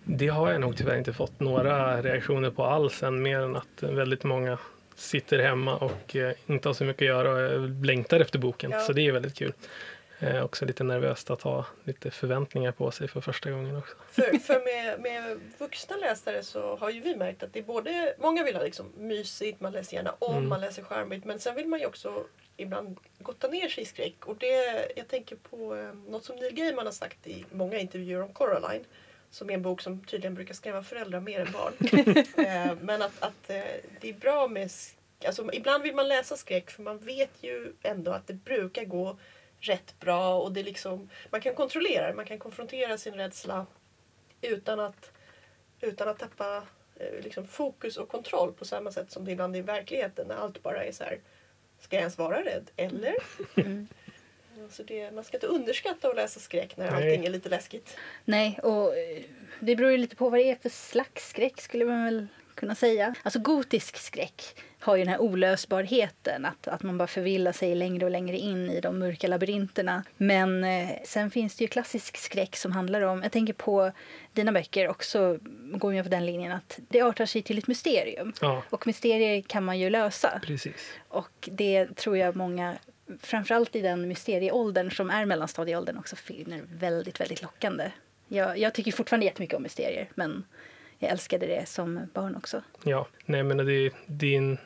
S4: Det har jag nog tyvärr inte fått några reaktioner på alls än mer än att väldigt många sitter hemma och eh, inte har så mycket att göra och eh, längtar efter boken.
S3: Ja.
S4: Så det är väldigt kul. Eh, också lite nervöst att ha lite förväntningar på sig för första gången också.
S3: För, för med, med vuxna läsare så har ju vi märkt att det är både, många vill ha liksom mysigt, man läser gärna om,
S4: Mm.
S3: man läser charmigt men sen vill man ju också ibland gotta ner sig i skräck. Och det, jag tänker på eh, något som Neil Gaiman har sagt i många intervjuer om Coraline som är en bok som tydligen brukar skrämma föräldrar mer än barn. eh, men att, att eh, det är bra med Alltså, ibland vill man läsa skräck för man vet ju ändå att det brukar gå rätt bra och det är liksom, man kan kontrollera det, man kan konfrontera sin rädsla utan att, utan att tappa eh, liksom fokus och kontroll på samma sätt som det ibland är i verkligheten när allt bara är så här Ska jag ens vara rädd? Eller?
S2: Mm.
S3: Alltså det, man ska inte underskatta att läsa skräck när
S4: Nej.
S3: allting är lite läskigt.
S2: Nej, och eh, det beror ju lite på vad det är för slags skräck skulle man väl kunna säga. Alltså gotisk skräck har ju den här olösbarheten, att, att man bara förvillar sig längre och längre in i de mörka labyrinterna. Men eh, sen finns det ju klassisk skräck som handlar om, jag tänker på dina böcker också går ju på den linjen att det artar sig till ett mysterium.
S4: Ja,
S2: Och mysterier kan man ju lösa.
S4: precis.
S2: Och det tror jag många, framförallt i den mysterieåldern som är mellanstadieåldern, också finner väldigt, väldigt lockande. Jag, jag tycker fortfarande jättemycket om mysterier, men jag älskade det som barn också.
S4: Ja, nej men det, det är en,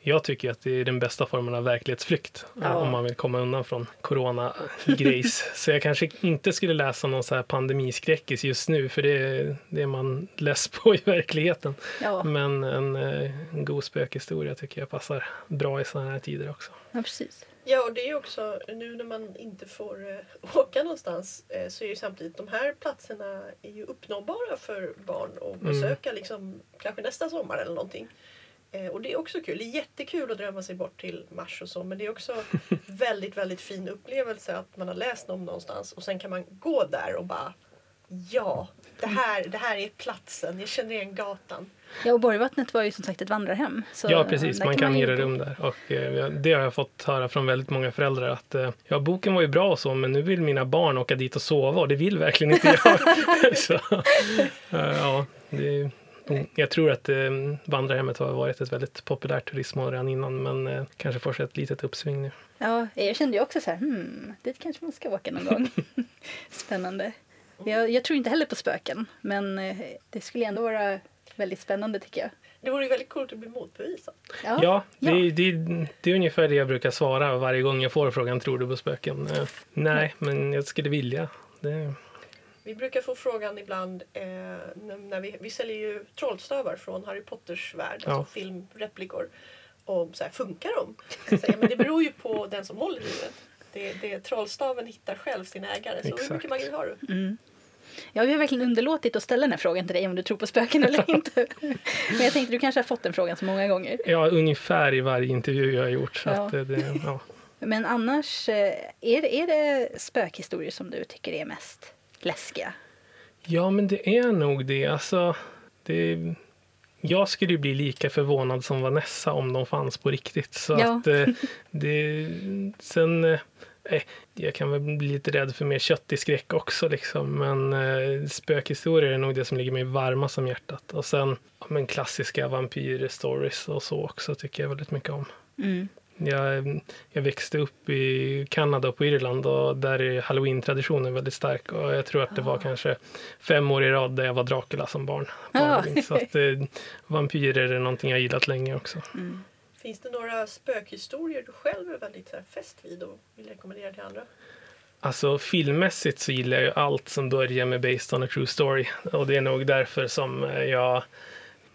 S4: jag tycker att det är den bästa formen av verklighetsflykt
S2: Ja.
S4: om man vill komma undan från corona-grejs. så jag kanske inte skulle läsa någon så här pandemiskräckis just nu för det, det är man less på i verkligheten.
S2: Ja,
S4: Men en, eh, en god spökhistoria tycker jag passar bra i sådana här tider också.
S2: ja precis.
S3: Ja, och det är också nu när man inte får eh, åka någonstans eh, så är ju samtidigt de här platserna är ju uppnåbara för barn att
S4: Mm.
S3: besöka liksom kanske nästa sommar eller någonting. Eh, och det är också kul. Det är jättekul att drömma sig bort till Mars och så men det är också väldigt, väldigt fin upplevelse att man har läst om någonstans och sen kan man gå där och bara Ja, det här, det här är platsen. Jag känner igen gatan.
S2: Ja, och Borgvattnet var ju som sagt ett vandrarhem. Så
S4: ja, precis. Man kan
S2: ju
S4: hyra
S2: bo.
S4: rum där. Och eh, det har jag fått höra från väldigt många föräldrar att eh, ja, boken var ju bra och så, men nu vill mina barn åka dit och sova och det vill verkligen inte jag. så, eh, ja, det, jag tror att eh, vandrarhemmet har varit ett väldigt populärt turistmål redan innan, men kanske får sig ett litet uppsving nu.
S2: Ja, jag kände ju också så här, hmm, dit kanske man ska åka någon gång. Spännande. Jag, jag tror inte heller på spöken, men det skulle ändå vara väldigt spännande tycker jag.
S3: Det vore ju väldigt coolt att bli motbevisad.
S2: Ja,
S4: Ja, det,
S2: ja.
S4: Det, det är ungefär det jag brukar svara varje gång jag får frågan tror du på spöken? Eh, nej, men jag skulle vilja. Det,
S3: Vi brukar få frågan ibland eh, när vi, vi säljer ju trollstavar från Harry Potters värld,
S4: Ja.
S3: alltså filmreplikor. Och så här, funkar de? Jag säger, men det beror ju på den som håller i det. Det, det. Trollstaven hittar själv sin ägare. Så hur
S4: Exakt.
S3: mycket magi har du?
S2: Mm. Ja, vi har verkligen underlåtit att ställa den här frågan till dig om du tror på spöken eller inte. Men jag tänkte du kanske har fått den frågan så många gånger.
S4: ja, ungefär i varje intervju jag har gjort.
S2: Ja.
S4: att det, det, ja.
S2: Men annars, eh, är är det spökhistorier som du tycker är mest läskiga?
S4: Ja, men det är nog det. Alltså, det jag skulle ju bli lika förvånad som Vanessa om de fanns på riktigt. Så
S2: Ja.
S4: att eh, det, sen, eh, jag kan väl bli lite rädd för mer köttig skräck också liksom. Men eh, spökhistorier är nog det som ligger mig varmast om hjärtat. Och sen ja, men klassiska vampyr-stories och så också tycker jag väldigt mycket om.
S2: Mm.
S4: Jag, jag växte upp i Kanada och på Irland och där är halloween-traditionen väldigt stark. Och jag tror att det var kanske fem år i rad där jag var Dracula som barn. på. Halloween. Så att, eh, vampyrer är någonting jag gillat länge också.
S2: Mm.
S3: Finns det några spökhistorier du själv är väldigt så här, fäst vid och vill rekommendera till andra?
S4: Alltså filmmässigt så gillar jag ju allt som börjar med Based on a true story. Och det är nog därför som eh, jag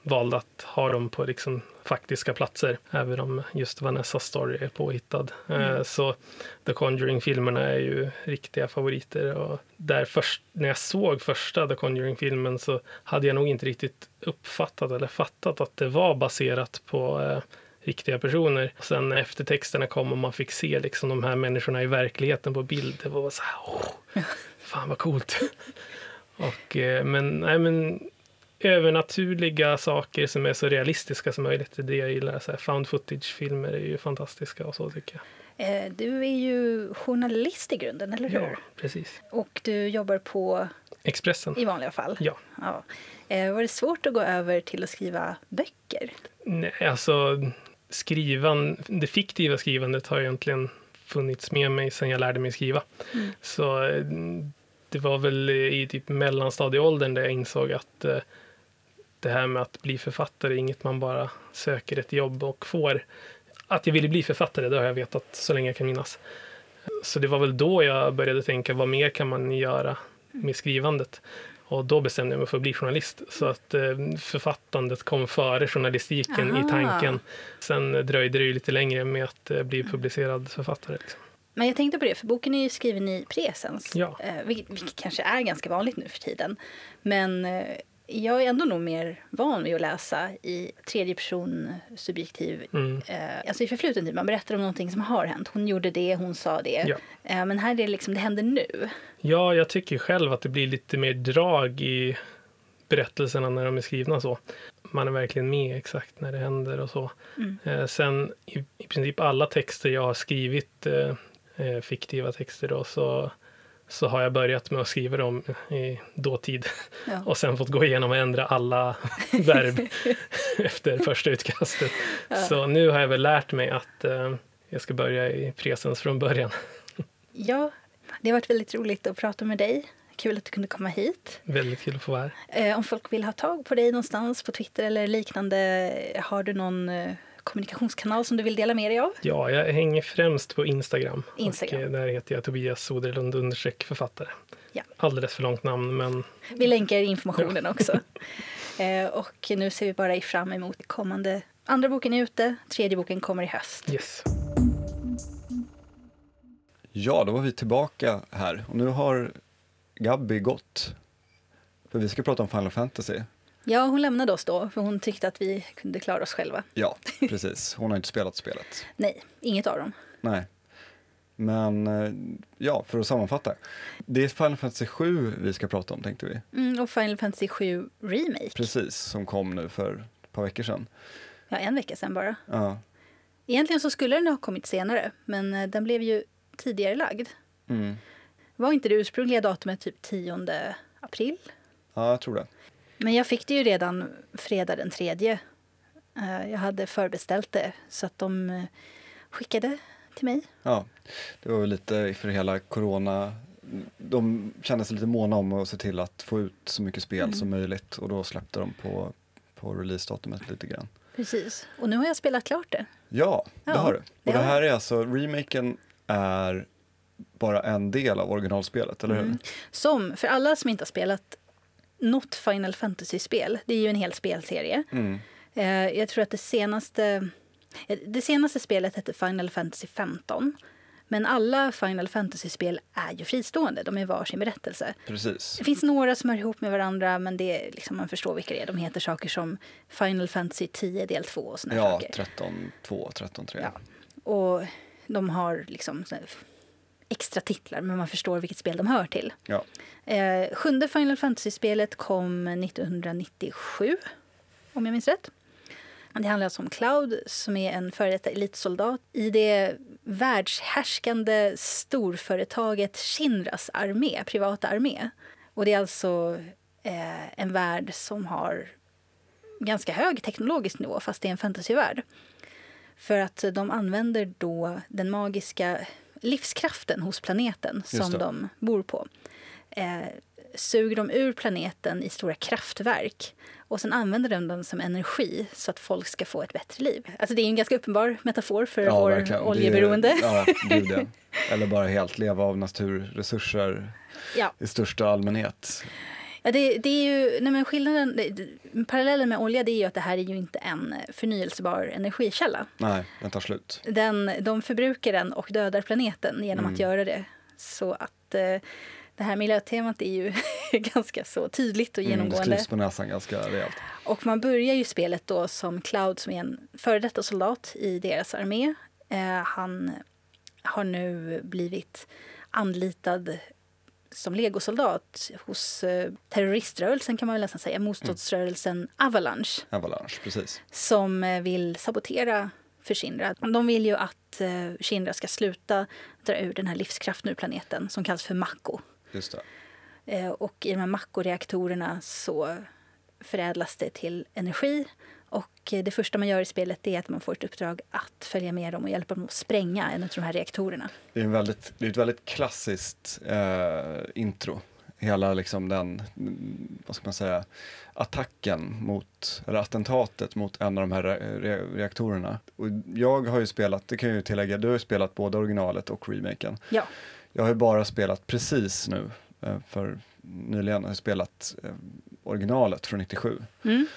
S4: valde att ha dem på liksom faktiska platser. Även om just Vanessas story är påhittad. Eh, Så The Conjuring-filmerna är ju riktiga favoriter. Och där först, när jag såg första The Conjuring-filmen så hade jag nog inte riktigt uppfattat eller fattat att det var baserat på eh, riktiga personer. Och sen när eftertexterna kom och man fick se liksom de här människorna i verkligheten på bild. Det var så här, åh, fan vad coolt. och, eh, men, nej, men övernaturliga saker som är så realistiska som möjligt. Det är det jag gillar. Så här, found footage-filmer är ju fantastiska och så tycker jag.
S2: Eh, Du är ju journalist i grunden, eller hur?
S4: Ja, precis.
S2: Och du jobbar på,
S4: Expressen.
S2: i vanliga fall.
S4: Ja.
S2: Ja. Eh, Var det svårt att gå över till att skriva böcker?
S4: Nej, alltså skrivan, det fiktiva skrivandet har egentligen funnits med mig sedan jag lärde mig skriva.
S2: Mm.
S4: Så eh, det var väl i typ mellanstadieåldern där jag insåg att eh, det här med att bli författare är inget man bara söker ett jobb och får. Att jag ville bli författare, det har jag vetat så länge jag kan minnas. Så det var väl då jag började tänka, vad mer kan man göra med skrivandet? Och då bestämde jag mig för att bli journalist. Så att eh, författandet kom före journalistiken
S2: Aha.
S4: i tanken. Sen dröjde det ju lite längre med att eh, bli publicerad författare. Liksom.
S2: Men jag tänkte på det, för boken är ju skriven i presens.
S4: Ja.
S2: Eh, vilket, vilket kanske är ganska vanligt nu för tiden. Men jag är ändå nog mer van vid att läsa i tredje person subjektiv.
S4: Mm.
S2: Eh, alltså i förfluten tid, man berättar om någonting som har hänt. Hon gjorde det, hon sa det.
S4: Ja.
S2: Eh, men här är det liksom, det händer nu.
S4: Ja, jag tycker själv att det blir lite mer drag i berättelserna när de är skrivna så. man är verkligen med exakt när det händer och så.
S2: Mm.
S4: Eh, sen i, i princip alla texter jag har skrivit, eh, eh, fiktiva texter då, så, så har jag börjat med att skriva dem i dåtid
S2: Ja.
S4: och sen fått gå igenom och ändra alla verb efter första utkastet. Så nu har jag väl lärt mig att eh, jag ska börja i presens från början.
S2: ja, det har varit väldigt roligt att prata med dig. Kul att du kunde komma hit.
S4: Väldigt kul att få vara här.
S2: Eh, om folk vill ha tag på dig någonstans på Twitter eller liknande, har du någon eh, kommunikationskanal som du vill dela med dig av?
S4: Ja, jag hänger främst på Instagram.
S2: Instagram.
S4: Och eh, där heter jag Tobias Soderlund understreck författare.
S2: Ja.
S4: Alldeles för långt namn, men
S2: Vi länkar informationen också. Eh, och nu ser vi bara fram emot kommande... Andra boken är ute, tredje boken kommer i höst.
S4: yes.
S1: Ja, då var vi tillbaka här och nu har Gabby gått. För vi ska prata om Final Fantasy.
S2: Ja, hon lämnade oss då, för hon tyckte att vi kunde klara oss själva.
S1: Ja, precis. Hon har inte spelat spelet.
S2: Nej, inget av dem.
S1: Nej. Men eh, ja, för att sammanfatta. Det är Final Fantasy 7 vi ska prata om tänkte vi.
S2: Mm, och Final Fantasy 7 Remake.
S1: Precis, som kom nu för ett par veckor sedan.
S2: Ja, en vecka sedan bara.
S1: Ja.
S2: Egentligen så skulle den ha kommit senare, men eh, den blev ju tidigare lagd.
S1: Mm.
S2: Var inte det ursprungliga datumet typ 10 april?
S1: ja, jag tror det.
S2: Men jag fick det ju redan fredag den tredje. Eh, Jag hade förbeställt det så att de eh, skickade till mig.
S1: Ja, det var väl lite för hela corona. De kände sig lite måna om att se till att få ut så mycket spel som möjligt och då släppte de på, på releasedatumet lite grann.
S2: Precis. Och nu har jag spelat klart det.
S1: Ja, det
S2: Ja,
S1: har du.
S2: det
S1: Och det
S2: har
S1: här är alltså, remaken är bara en del av originalspelet, eller hur?
S2: Mm. Som, för alla som inte har spelat något Final Fantasy-spel, det är ju en hel spelserie.
S1: Mm.
S2: Eh, Jag tror att det senaste, eh, det senaste spelet hette Final Fantasy 15. Men alla Final Fantasy-spel är ju fristående, de är var sin berättelse.
S1: Precis.
S2: Det finns några som hör ihop med varandra, men det är liksom, man förstår vilka det är. De heter saker som Final Fantasy 10 del 2 och såna
S1: Ja,
S2: saker.
S1: 13.2, 13.3.
S2: Ja. Och de har liksom extra titlar, men man förstår vilket spel de hör till.
S1: Ja.
S2: Eh, sjunde Final Fantasy-spelet kom 1997, om jag minns rätt. Det handlar alltså om Cloud, som är en före detta elitsoldat i det världshärskande storföretaget Shinras armé, privata armé. Och det är alltså eh, en värld som har ganska hög teknologisk nivå, fast det är en fantasyvärld. För att de använder då den magiska livskraften hos planeten som de bor på. Eh, suger de ur planeten i stora kraftverk och sen använder de den som energi så att folk ska få ett bättre liv. Alltså det är en ganska uppenbar metafor för
S1: Ja,
S2: vår
S1: verkligen. Det är-
S2: oljeberoende.
S1: Ja, gud ja. Eller bara helt leva av naturresurser
S2: Ja.
S1: i största allmänhet.
S2: Ja, det, det är ju, nej men skillnaden, det, parallellen med olja det är ju att det här är ju inte en förnyelsebar energikälla.
S1: Nej, den tar slut.
S2: Den, de förbrukar den och dödar planeten genom
S1: Mm.
S2: att göra det. Så att eh, det här miljötemat är ju ganska så tydligt och
S1: Mm, det
S2: genomgående.
S1: skrivs på näsan ganska rejält.
S2: Och man börjar ju spelet då som Cloud som är en före detta soldat i deras armé. Eh, han har nu blivit anlitad som legosoldat hos eh, terroriströrelsen kan man väl nästan säga, motståndsrörelsen Avalanche
S1: Avalanche, precis.
S2: som eh, vill sabotera för Shinra. De vill ju att eh, Shinra ska sluta dra ur den här livskraften ur planeten som kallas för Mako.
S1: Just det.
S2: Och i de här Mako-reaktorerna så förädlas det till energi. Och eh, det första man gör i spelet är att man får ett uppdrag att följa med dem och hjälpa dem att spränga en av de här reaktorerna.
S1: Det är, en väldigt, det är ett väldigt klassiskt eh, intro. Hela liksom den, vad ska man säga, attacken mot, eller attentatet mot en av de här re, re, reaktorerna. Och jag har ju spelat, det kan jag ju tillägga, du har ju spelat både originalet och remaken.
S2: Ja,
S1: Jag har ju bara spelat precis nu, eh, för nyligen har jag spelat eh, originalet från 97.
S2: mm.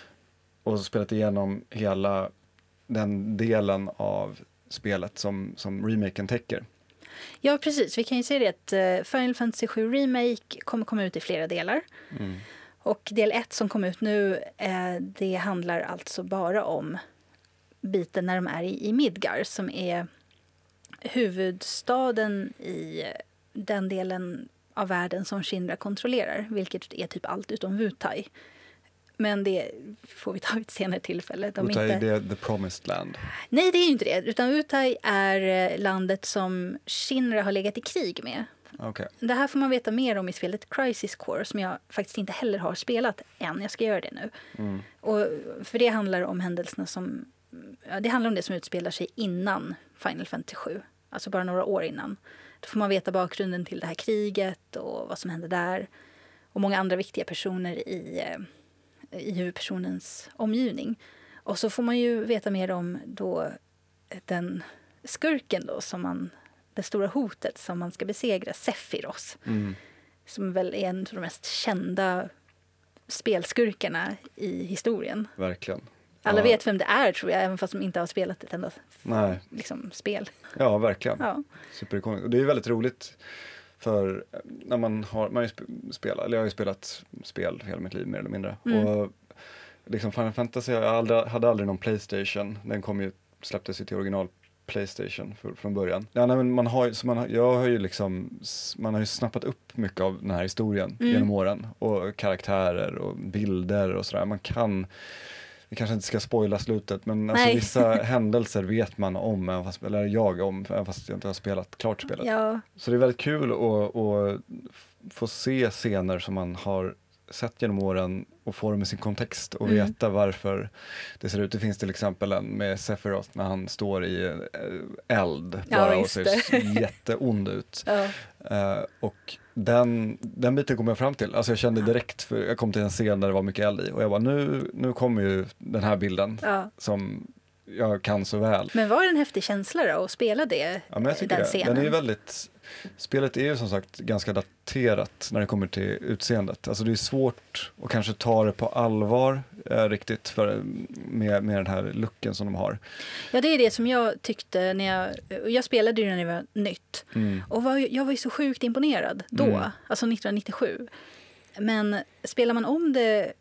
S1: Och spelat igenom hela den delen av spelet som, som remaken täcker.
S2: ja precis. Vi kan ju se det att eh, Final Fantasy 7 Remake kommer komma ut i flera delar. Och del 1 som kom ut nu, eh, det handlar alltså bara om biten när de är i, i Midgar som är huvudstaden i den delen av världen som Shinra kontrollerar, vilket är typ allt utom Wutai. Men det får vi ta vid ett senare tillfälle. De
S1: Utai
S2: inte...
S1: det är the promised land.
S2: Nej, det är ju inte det. Utan Utai är eh, landet som Shinra har legat i krig med.
S1: Okej.
S2: Det här får man veta mer om i spelet Crisis Core som jag faktiskt inte heller har spelat än. Jag ska göra det nu.
S1: Mm.
S2: Och för det handlar om händelserna som... Ja, det handlar om det som utspelar sig innan Final Fantasy 7. Alltså bara några år innan. Då får man veta bakgrunden till det här kriget och vad som hände där. Och många andra viktiga personer i, eh, i huvudpersonens omgivning. Och så får man ju veta mer om då den skurken då som man... Det stora hotet som man ska besegra, Sephiros.
S1: Mm.
S2: Som väl är en av de mest kända spelskurkarna i historien.
S1: Verkligen.
S2: Alla
S1: Ja.
S2: vet vem det är tror jag, även fast de inte har spelat ett enda
S1: Nej.
S2: liksom, spel.
S1: Ja, verkligen.
S2: Ja.
S1: Superikoniskt. Och det är väldigt roligt för när man har, man ju sp- spelat, eller jag har ju spelat spel hela mitt liv mer eller mindre.
S2: Mm.
S1: Och liksom Final Fantasy, jag aldrig, hade aldrig någon Playstation. Den kom ju, släpptes ju till original Playstation för, från början. Ja, nej, men man har, så man har, jag har ju liksom, man har ju snappat upp mycket av den här historien
S2: Mm.
S1: genom åren. Och karaktärer och bilder och sådär. Man kan vi kanske inte ska spoila slutet men alltså vissa händelser vet man om, även fast, eller jag om, även fast jag inte har spelat klart spelet.
S2: Ja,
S1: Så det är väldigt kul att, att få se scener som man har sett genom åren och få dem i sin kontext och
S2: Mm.
S1: veta varför det ser ut. Det finns till exempel en med Sephiroth när han står i eh, eld
S2: Ja,
S1: bara och
S2: just
S1: ser jätteond ut.
S2: ja.
S1: Eh, och den, den biten kom jag fram till. Alltså jag kände direkt, för jag kom till en scen där det var mycket eld i och jag bara nu, nu kommer ju den här bilden
S2: ja.
S1: som jag kan så väl.
S2: Men var det en häftig känsla då att spela det,
S1: Ja, men jag tycker
S2: den
S1: det.
S2: scenen?
S1: Den är väldigt, spelet är ju som sagt ganska daterat när det kommer till utseendet. Alltså det är svårt att kanske ta det på allvar eh, riktigt för, med, med den här looken som de har.
S2: Ja, det är det som jag tyckte när jag... Jag spelade ju när det var nytt.
S1: Mm.
S2: Och var, jag var ju så sjukt imponerad då,
S1: Mm.
S2: alltså 1997. Men spelar man om det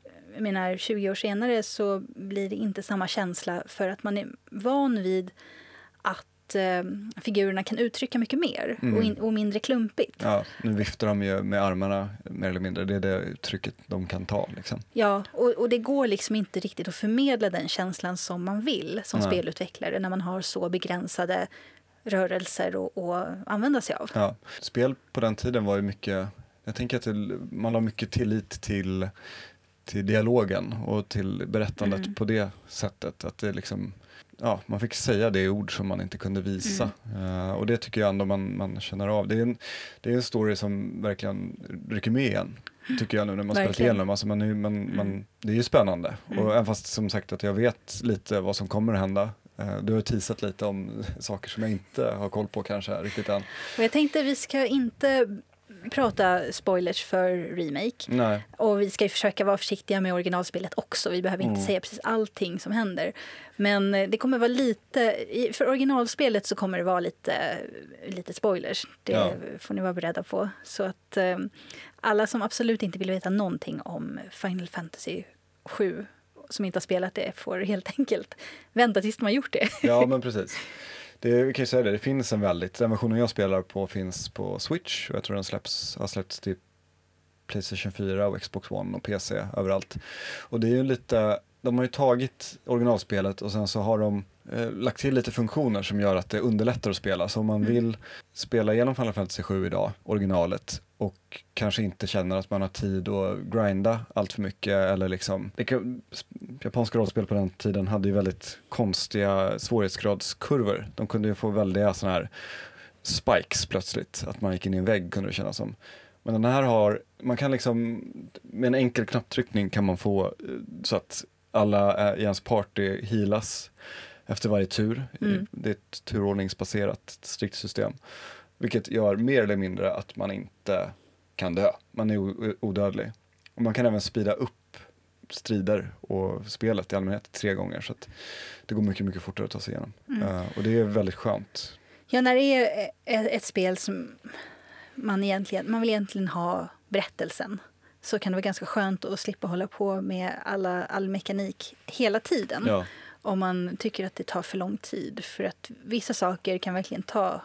S2: menar, 20 år senare så blir det inte samma känsla för att man är van vid att eh, figurerna kan uttrycka mycket mer
S1: Mm.
S2: och, in, och mindre klumpigt.
S1: Ja, nu viftar de ju med armarna mer eller mindre. Det är det uttrycket de kan ta. Liksom.
S2: Ja, och, och det går liksom inte riktigt att förmedla den känslan som man vill som
S1: Nej.
S2: spelutvecklare när man har så begränsade rörelser att använda sig av.
S1: Ja. Spel på den tiden var ju mycket, jag tänker att det, man la mycket tillit till, till dialogen och till berättandet
S2: Mm.
S1: på det sättet. Att det liksom, ja, man fick säga det i ord som man inte kunde visa. Eh, och det tycker jag ändå man, man känner av. Det är, en, det är en story som verkligen rycker med igen. Tycker jag nu när man spelat igenom. Alltså man, är man, man, det är ju spännande.
S2: Mm.
S1: Och även fast som sagt att jag vet lite vad som kommer att hända. Eh, du har teasat lite om saker som jag inte har koll på kanske riktigt än.
S2: Och jag tänkte vi ska inte prata spoilers för remake.
S1: Nej.
S2: Och vi ska ju försöka vara försiktiga med originalspelet också. Vi behöver inte
S1: Mm.
S2: säga precis allting som händer. Men eh, det kommer vara lite, för originalspelet så kommer det vara lite, lite spoilers. Det
S1: Ja.
S2: får ni vara beredda på. Så att eh, alla som absolut inte vill veta någonting om Final Fantasy 7 som inte har spelat det får helt enkelt vänta tills de har gjort det.
S1: Ja, men precis. Det, vi kan ju säga det, det finns en väldigt, den versionen jag spelar på finns på Switch och jag tror den släpps, har släppts till Playstation 4 och Xbox One och PC överallt. Och det är ju lite, de har ju tagit originalspelet och sen så har de eh, lagt till lite funktioner som gör att det underlättar att spela. Så om man
S2: Mm.
S1: vill spela igenom Final Fantasy 7 idag, originalet, och kanske inte känner att man har tid att grinda allt för mycket eller liksom, kan, japanska rollspel på den tiden hade ju väldigt konstiga svårighetsgradskurvor. De kunde ju få väldiga sådana här spikes plötsligt, att man gick in i en vägg kunde det kännas som. Men den här har, man kan liksom, med en enkel knapptryckning kan man få eh, så att alla eh, i ens party healas efter varje tur.
S2: Mm.
S1: Det är ett turordningsbaserat strikt system. Vilket gör mer eller mindre att man inte kan dö. Man är odödlig. Och man kan även speeda upp strider och spelet i allmänhet tre gånger. Så det går mycket, mycket fortare att ta sig igenom.
S2: Mm.
S1: Eh, och det är väldigt skönt.
S2: Ja, när det är ett, ett spel som man egentligen, man vill egentligen ha berättelsen så kan det vara ganska skönt att slippa hålla på med alla, all mekanik hela tiden.
S1: Ja,
S2: Om man tycker att det tar för lång tid. För att vissa saker kan verkligen ta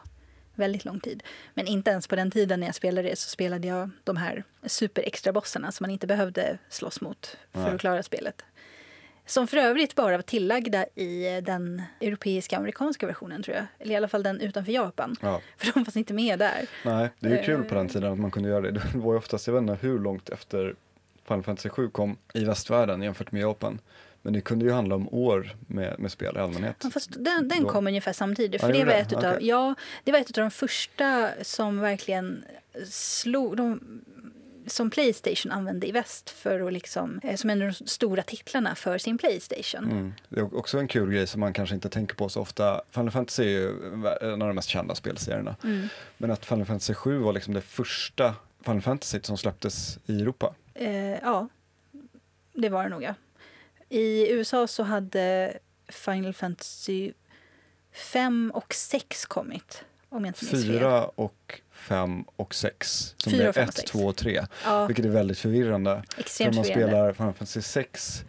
S2: väldigt lång tid. Men inte ens på den tiden när jag spelade det så spelade jag de här superextra bossarna som man inte behövde slåss mot för att klara spelet. Som för övrigt bara var tillagda i den europeiska amerikanska versionen tror jag. Eller i alla fall den utanför Japan.
S1: Ja.
S2: För de fanns inte med där.
S1: Nej, det är ju kul
S2: Eh.
S1: på den tiden att man kunde göra det. Det var ju oftast, jag vet inte hur långt efter Final Fantasy 7 kom i västvärlden jämfört med Japan. Men det kunde ju handla om år med, med spel i allmänhet.
S2: Ja, fast den, den
S1: Då-
S2: kom ungefär samtidigt.
S1: Ja,
S2: För
S1: det
S2: det, var
S1: det?
S2: ett utav,
S1: Okej.
S2: ja, det var ett av de första som verkligen slog... De, som Playstation använde i väst för att liksom, eh, som en av de stora titlarna för sin Playstation.
S1: Mm. Det är också en kul grej som man kanske inte tänker på så ofta. Final Fantasy är ju en av de mest kända spelserierna.
S2: Mm.
S1: Men att Final Fantasy 7 var liksom det första Final Fantasy som släpptes i Europa.
S2: Eh, ja, det var det nog. Ja. I USA så hade Final Fantasy 5 och 6 kommit. Om jag inte.
S1: Fyra och fem och sex. Som
S2: Fyra,
S1: ett,
S2: sex.
S1: två och tre.
S2: Ja,
S1: Vilket är väldigt förvirrande. För
S2: extremt
S1: om man spelar Final Fantasy 6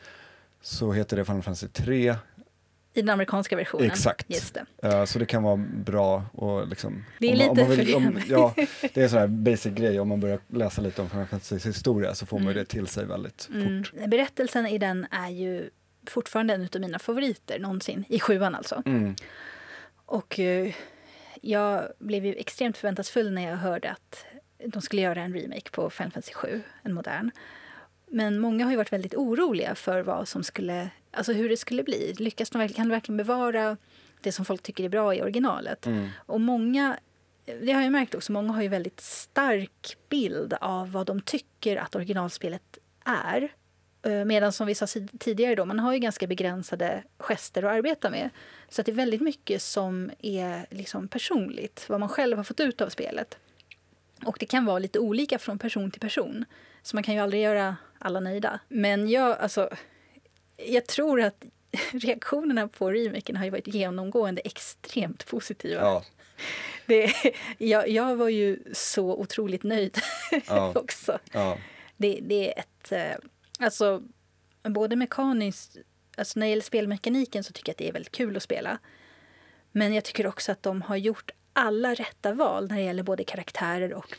S1: så heter det Final Fantasy 3.
S2: I den amerikanska versionen.
S1: Exakt.
S2: Just det.
S1: Eh, så det kan vara bra och liksom...
S2: Det är
S1: om man- om
S2: lite
S1: man vill, om. Ja, det är en sån här basic grej. Om man börjar läsa lite om Final Fantasys historia så får man
S2: Mm.
S1: det till sig väldigt
S2: Mm.
S1: fort.
S2: Berättelsen i den är ju fortfarande en av mina favoriter någonsin. I sjuan alltså.
S1: Mm.
S2: Och eh, jag blev ju extremt förväntansfull när jag hörde att de skulle göra en remake på Final Fantasy 7, en modern. Men många har ju varit väldigt oroliga för vad som skulle, alltså hur det skulle bli. Lyckas de kan de verkligen bevara det som folk tycker är bra i originalet?
S1: Mm.
S2: Och många, det har jag märkt också, många har ju väldigt stark bild av vad de tycker att originalspelet är. Eh, Medan som vi sa tidigare då, man har ju ganska begränsade gester att arbeta med. Så att det är väldigt mycket som är liksom personligt, vad man själv har fått ut av spelet. Och det kan vara lite olika från person till person. Så man kan ju aldrig göra alla nöjda. Men jag, alltså, jag tror att reaktionerna på remaken har ju varit genomgående extremt positiva.
S1: Ja,
S2: Det, jag, jag var ju så otroligt nöjd
S1: Ja.
S2: också.
S1: ja.
S2: Det, det är ett... eh, Alltså, både mekaniskt... Alltså när det gäller spelmekaniken så tycker jag att det är väldigt kul att spela. Men jag tycker också att de har gjort alla rätta val när det gäller både karaktärer och,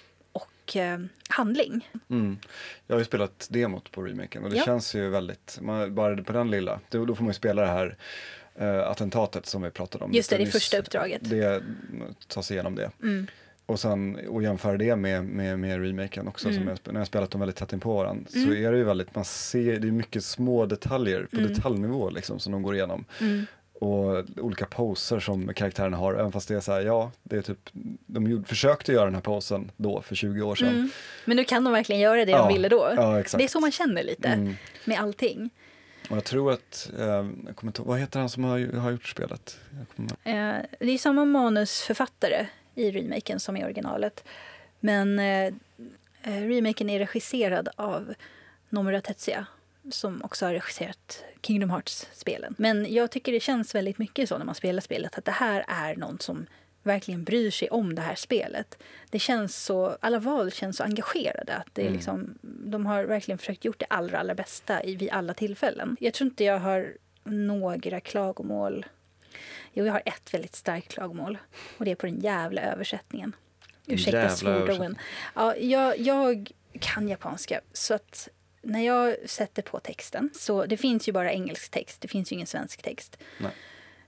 S2: och eh, handling.
S1: Mm. Jag har ju spelat demot på remaken och det
S2: Ja.
S1: känns ju väldigt, man, bara på den lilla, då, då får man ju spela det här eh, attentatet som vi pratade om.
S2: Just det, det första uppdraget.
S1: Det, ta sig igenom det.
S2: Mm.
S1: Och sen och jämföra det med, med, med remaken också, som
S2: Mm.
S1: jag, sp- när jag spelat dem väldigt tätt in på varandra, så
S2: Mm.
S1: är det ju väldigt, man ser, det är mycket små detaljer på
S2: Mm.
S1: detaljnivå liksom som de går igenom. Och olika poser som karaktärerna har, även fast det är så här, ja, det är typ, de gjorde, försökte göra den här posen då för 20 år sedan.
S2: Mm. Men nu kan de verkligen göra det
S1: Ja,
S2: de ville då.
S1: Ja.
S2: Det är så man känner lite
S1: Mm.
S2: med allting.
S1: Och jag tror att, eh, jag kommer inte, vad heter han som har, har gjort spelet? Kommer,
S2: Eh, det är samma manusförfattare i remaken som i originalet. Men eh, eh, remaken är regisserad av Nomura Tetsuya som också har regisserat Kingdom Hearts-spelen. Men jag tycker det känns väldigt mycket så när man spelar spelet att det här är någon som verkligen bryr sig om det här spelet. Det känns så, alla val känns så engagerade. Att det är
S1: Mm.
S2: liksom, de har verkligen försökt gjort det allra, allra bästa i, vid alla tillfällen. Jag tror inte jag har några klagomål Jo, jag har ett väldigt starkt klagomål. Och det är på den jävla översättningen. Ursäkta svordomen. Ja, jag, jag kan japanska, så att när jag sätter på texten... så Det finns ju bara engelsk text, det finns ju ingen svensk text.
S1: Nej.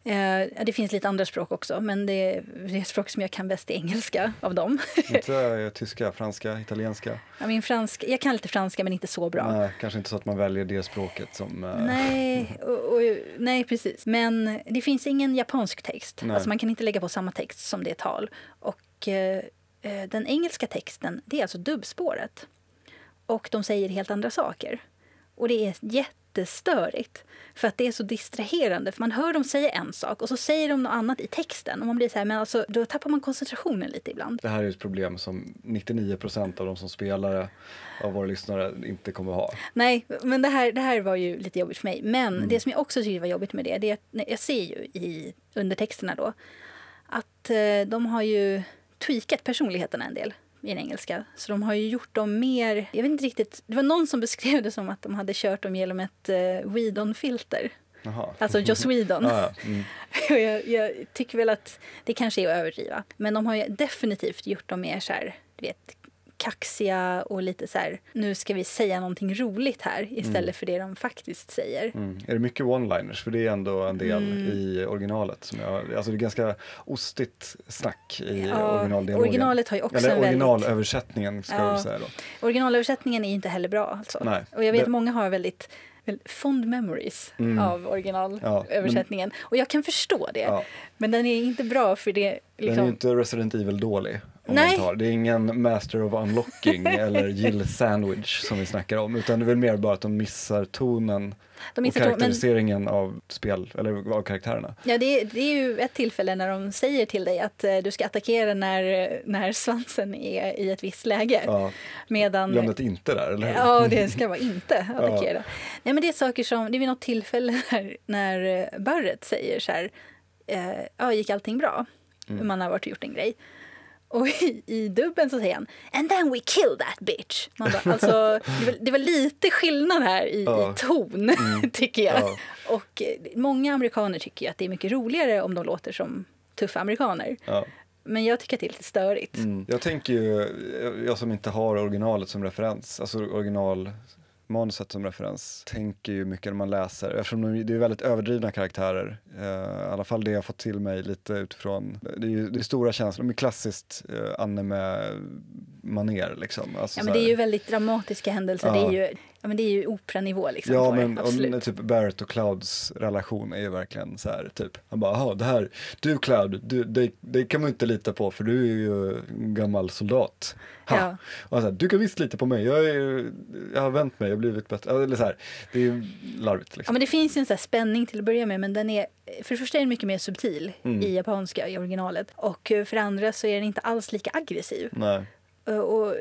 S2: Eh, det finns lite andra språk också, men det, det språk som jag kan bäst är engelska av dem.
S1: inte tyska, franska, italienska?
S2: Ja, Min fransk, jag kan lite franska, men inte så bra.
S1: Nej, kanske inte så att man väljer det språket som... eh,
S2: Nej, och, och, nej, precis. Men det finns ingen japansk text.
S1: Nej.
S2: Alltså man kan inte lägga på samma text som det är tal. Och eh, eh, den engelska texten, det är alltså dubbspåret. Och de säger helt andra saker. Och det är jättestörigt. För att det är så distraherande. För man hör dem säga en sak och så säger de något annat i texten. Och man blir så här, men alltså, då tappar man koncentrationen lite ibland.
S1: Det här är ett problem som 99% av de som spelar det, av våra lyssnare, inte kommer ha.
S2: Nej, men det här, det här var ju lite jobbigt för mig. Men det som jag också tyckte var jobbigt med det, det är att jag ser ju i undertexterna då att eh, de har ju tweakat personligheterna en del i den engelska. Så de har ju gjort dem mer, jag vet inte riktigt, det var någon som beskrev det som att de hade kört dem genom ett eh, Weedon-filter. Alltså Joss Whedon.
S1: Ah, ja. mm.
S2: Jag, jag tycker väl att det kanske är att överdriva. Men de har ju definitivt gjort dem mer så här, du vet, kaxiga och lite så här, nu ska vi säga någonting roligt här istället för det de faktiskt säger.
S1: Mm. Är det mycket one-liners? För det är ändå en del
S2: Mm.
S1: i originalet. Som jag, alltså det är ganska ostigt snack i
S2: Ja,
S1: originaldialogen.
S2: originalet har ju också
S1: Eller originalöversättningen ska
S2: Ja.
S1: jag säga då.
S2: Originalöversättningen är inte heller bra. Alltså.
S1: Nej,
S2: och jag vet
S1: det-
S2: många har väldigt, fond memories
S1: Mm.
S2: av
S1: Ja,
S2: originalöversättningen. Och jag kan förstå det.
S1: Ja.
S2: Men den är inte bra för det.
S1: Den är
S2: Liksom,
S1: ju inte Resident Evil dålig. Om
S2: Nej.
S1: Det är ingen Master of Unlocking eller Jill Sandwich som vi snackar om. Utan det är väl mer bara att de missar tonen
S2: de
S1: och
S2: missar men,
S1: karaktäriseringen av spel, eller av karaktärerna.
S2: ja, det, är, det är ju ett tillfälle när de säger till dig att eh, du ska attackera när, när svansen är i ett visst läge.
S1: Ja,
S2: Medan,
S1: ett inte där, eller hur?
S2: Ja, det ska vara inte attackera. Nej, men det är saker som, det är vid något tillfälle när, när eh, Barrett säger så här, eh, ja, gick allting bra?
S1: Mm.
S2: Man har varit och gjort en grej. Och i, i dubben så säger han And then we kill that bitch. Man bara, alltså, det, var, det var lite skillnad här i,
S1: Ja. Mm.
S2: i ton, tycker jag.
S1: Ja.
S2: Och eh, många amerikaner tycker att det är mycket roligare om de låter som tuffa amerikaner.
S1: Ja.
S2: Men jag tycker att det är lite störigt.
S1: Mm. Jag tänker ju, jag som inte har originalet som referens, alltså originalmanuset som referens, tänker ju mycket när man läser, eftersom de- det är väldigt överdrivna karaktärer, eh, i alla fall det jag fått till mig lite utifrån, det är ju det är stora känslor, är klassiskt eh, anime-maner liksom. Alltså
S2: Ja, men det är ju väldigt dramatiska händelser.
S1: Ja.
S2: Det är ju, ja, men det är ju operanivå liksom.
S1: Ja men och, typ Barrett och Clouds relation är ju verkligen så här typ, han bara, jaha det här, du Cloud, du, det, det kan man inte lita på för du är ju en gammal soldat. Ha.
S2: Ja.
S1: Och så här, du kan visst lita på mig, jag, är, jag har vänt mig, jag har blivit bättre. Eller så här, det är ju larvigt
S2: Ja,
S1: liksom.
S2: men det finns ju en sån här spänning till att börja med, men den är för det första är den mycket mer subtil
S1: Mm.
S2: i japanska, i originalet. Och eh, för det andra så är den inte alls lika aggressiv.
S1: Nej.
S2: Eh, Och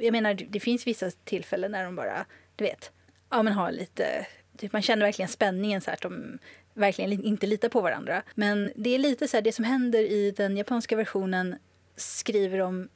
S2: jag menar, det finns vissa tillfällen när de bara, du vet, ja men har lite, typ man känner verkligen spänningen så här att de verkligen inte litar på varandra. Men det är lite så här, det som händer i den japanska versionen skriver de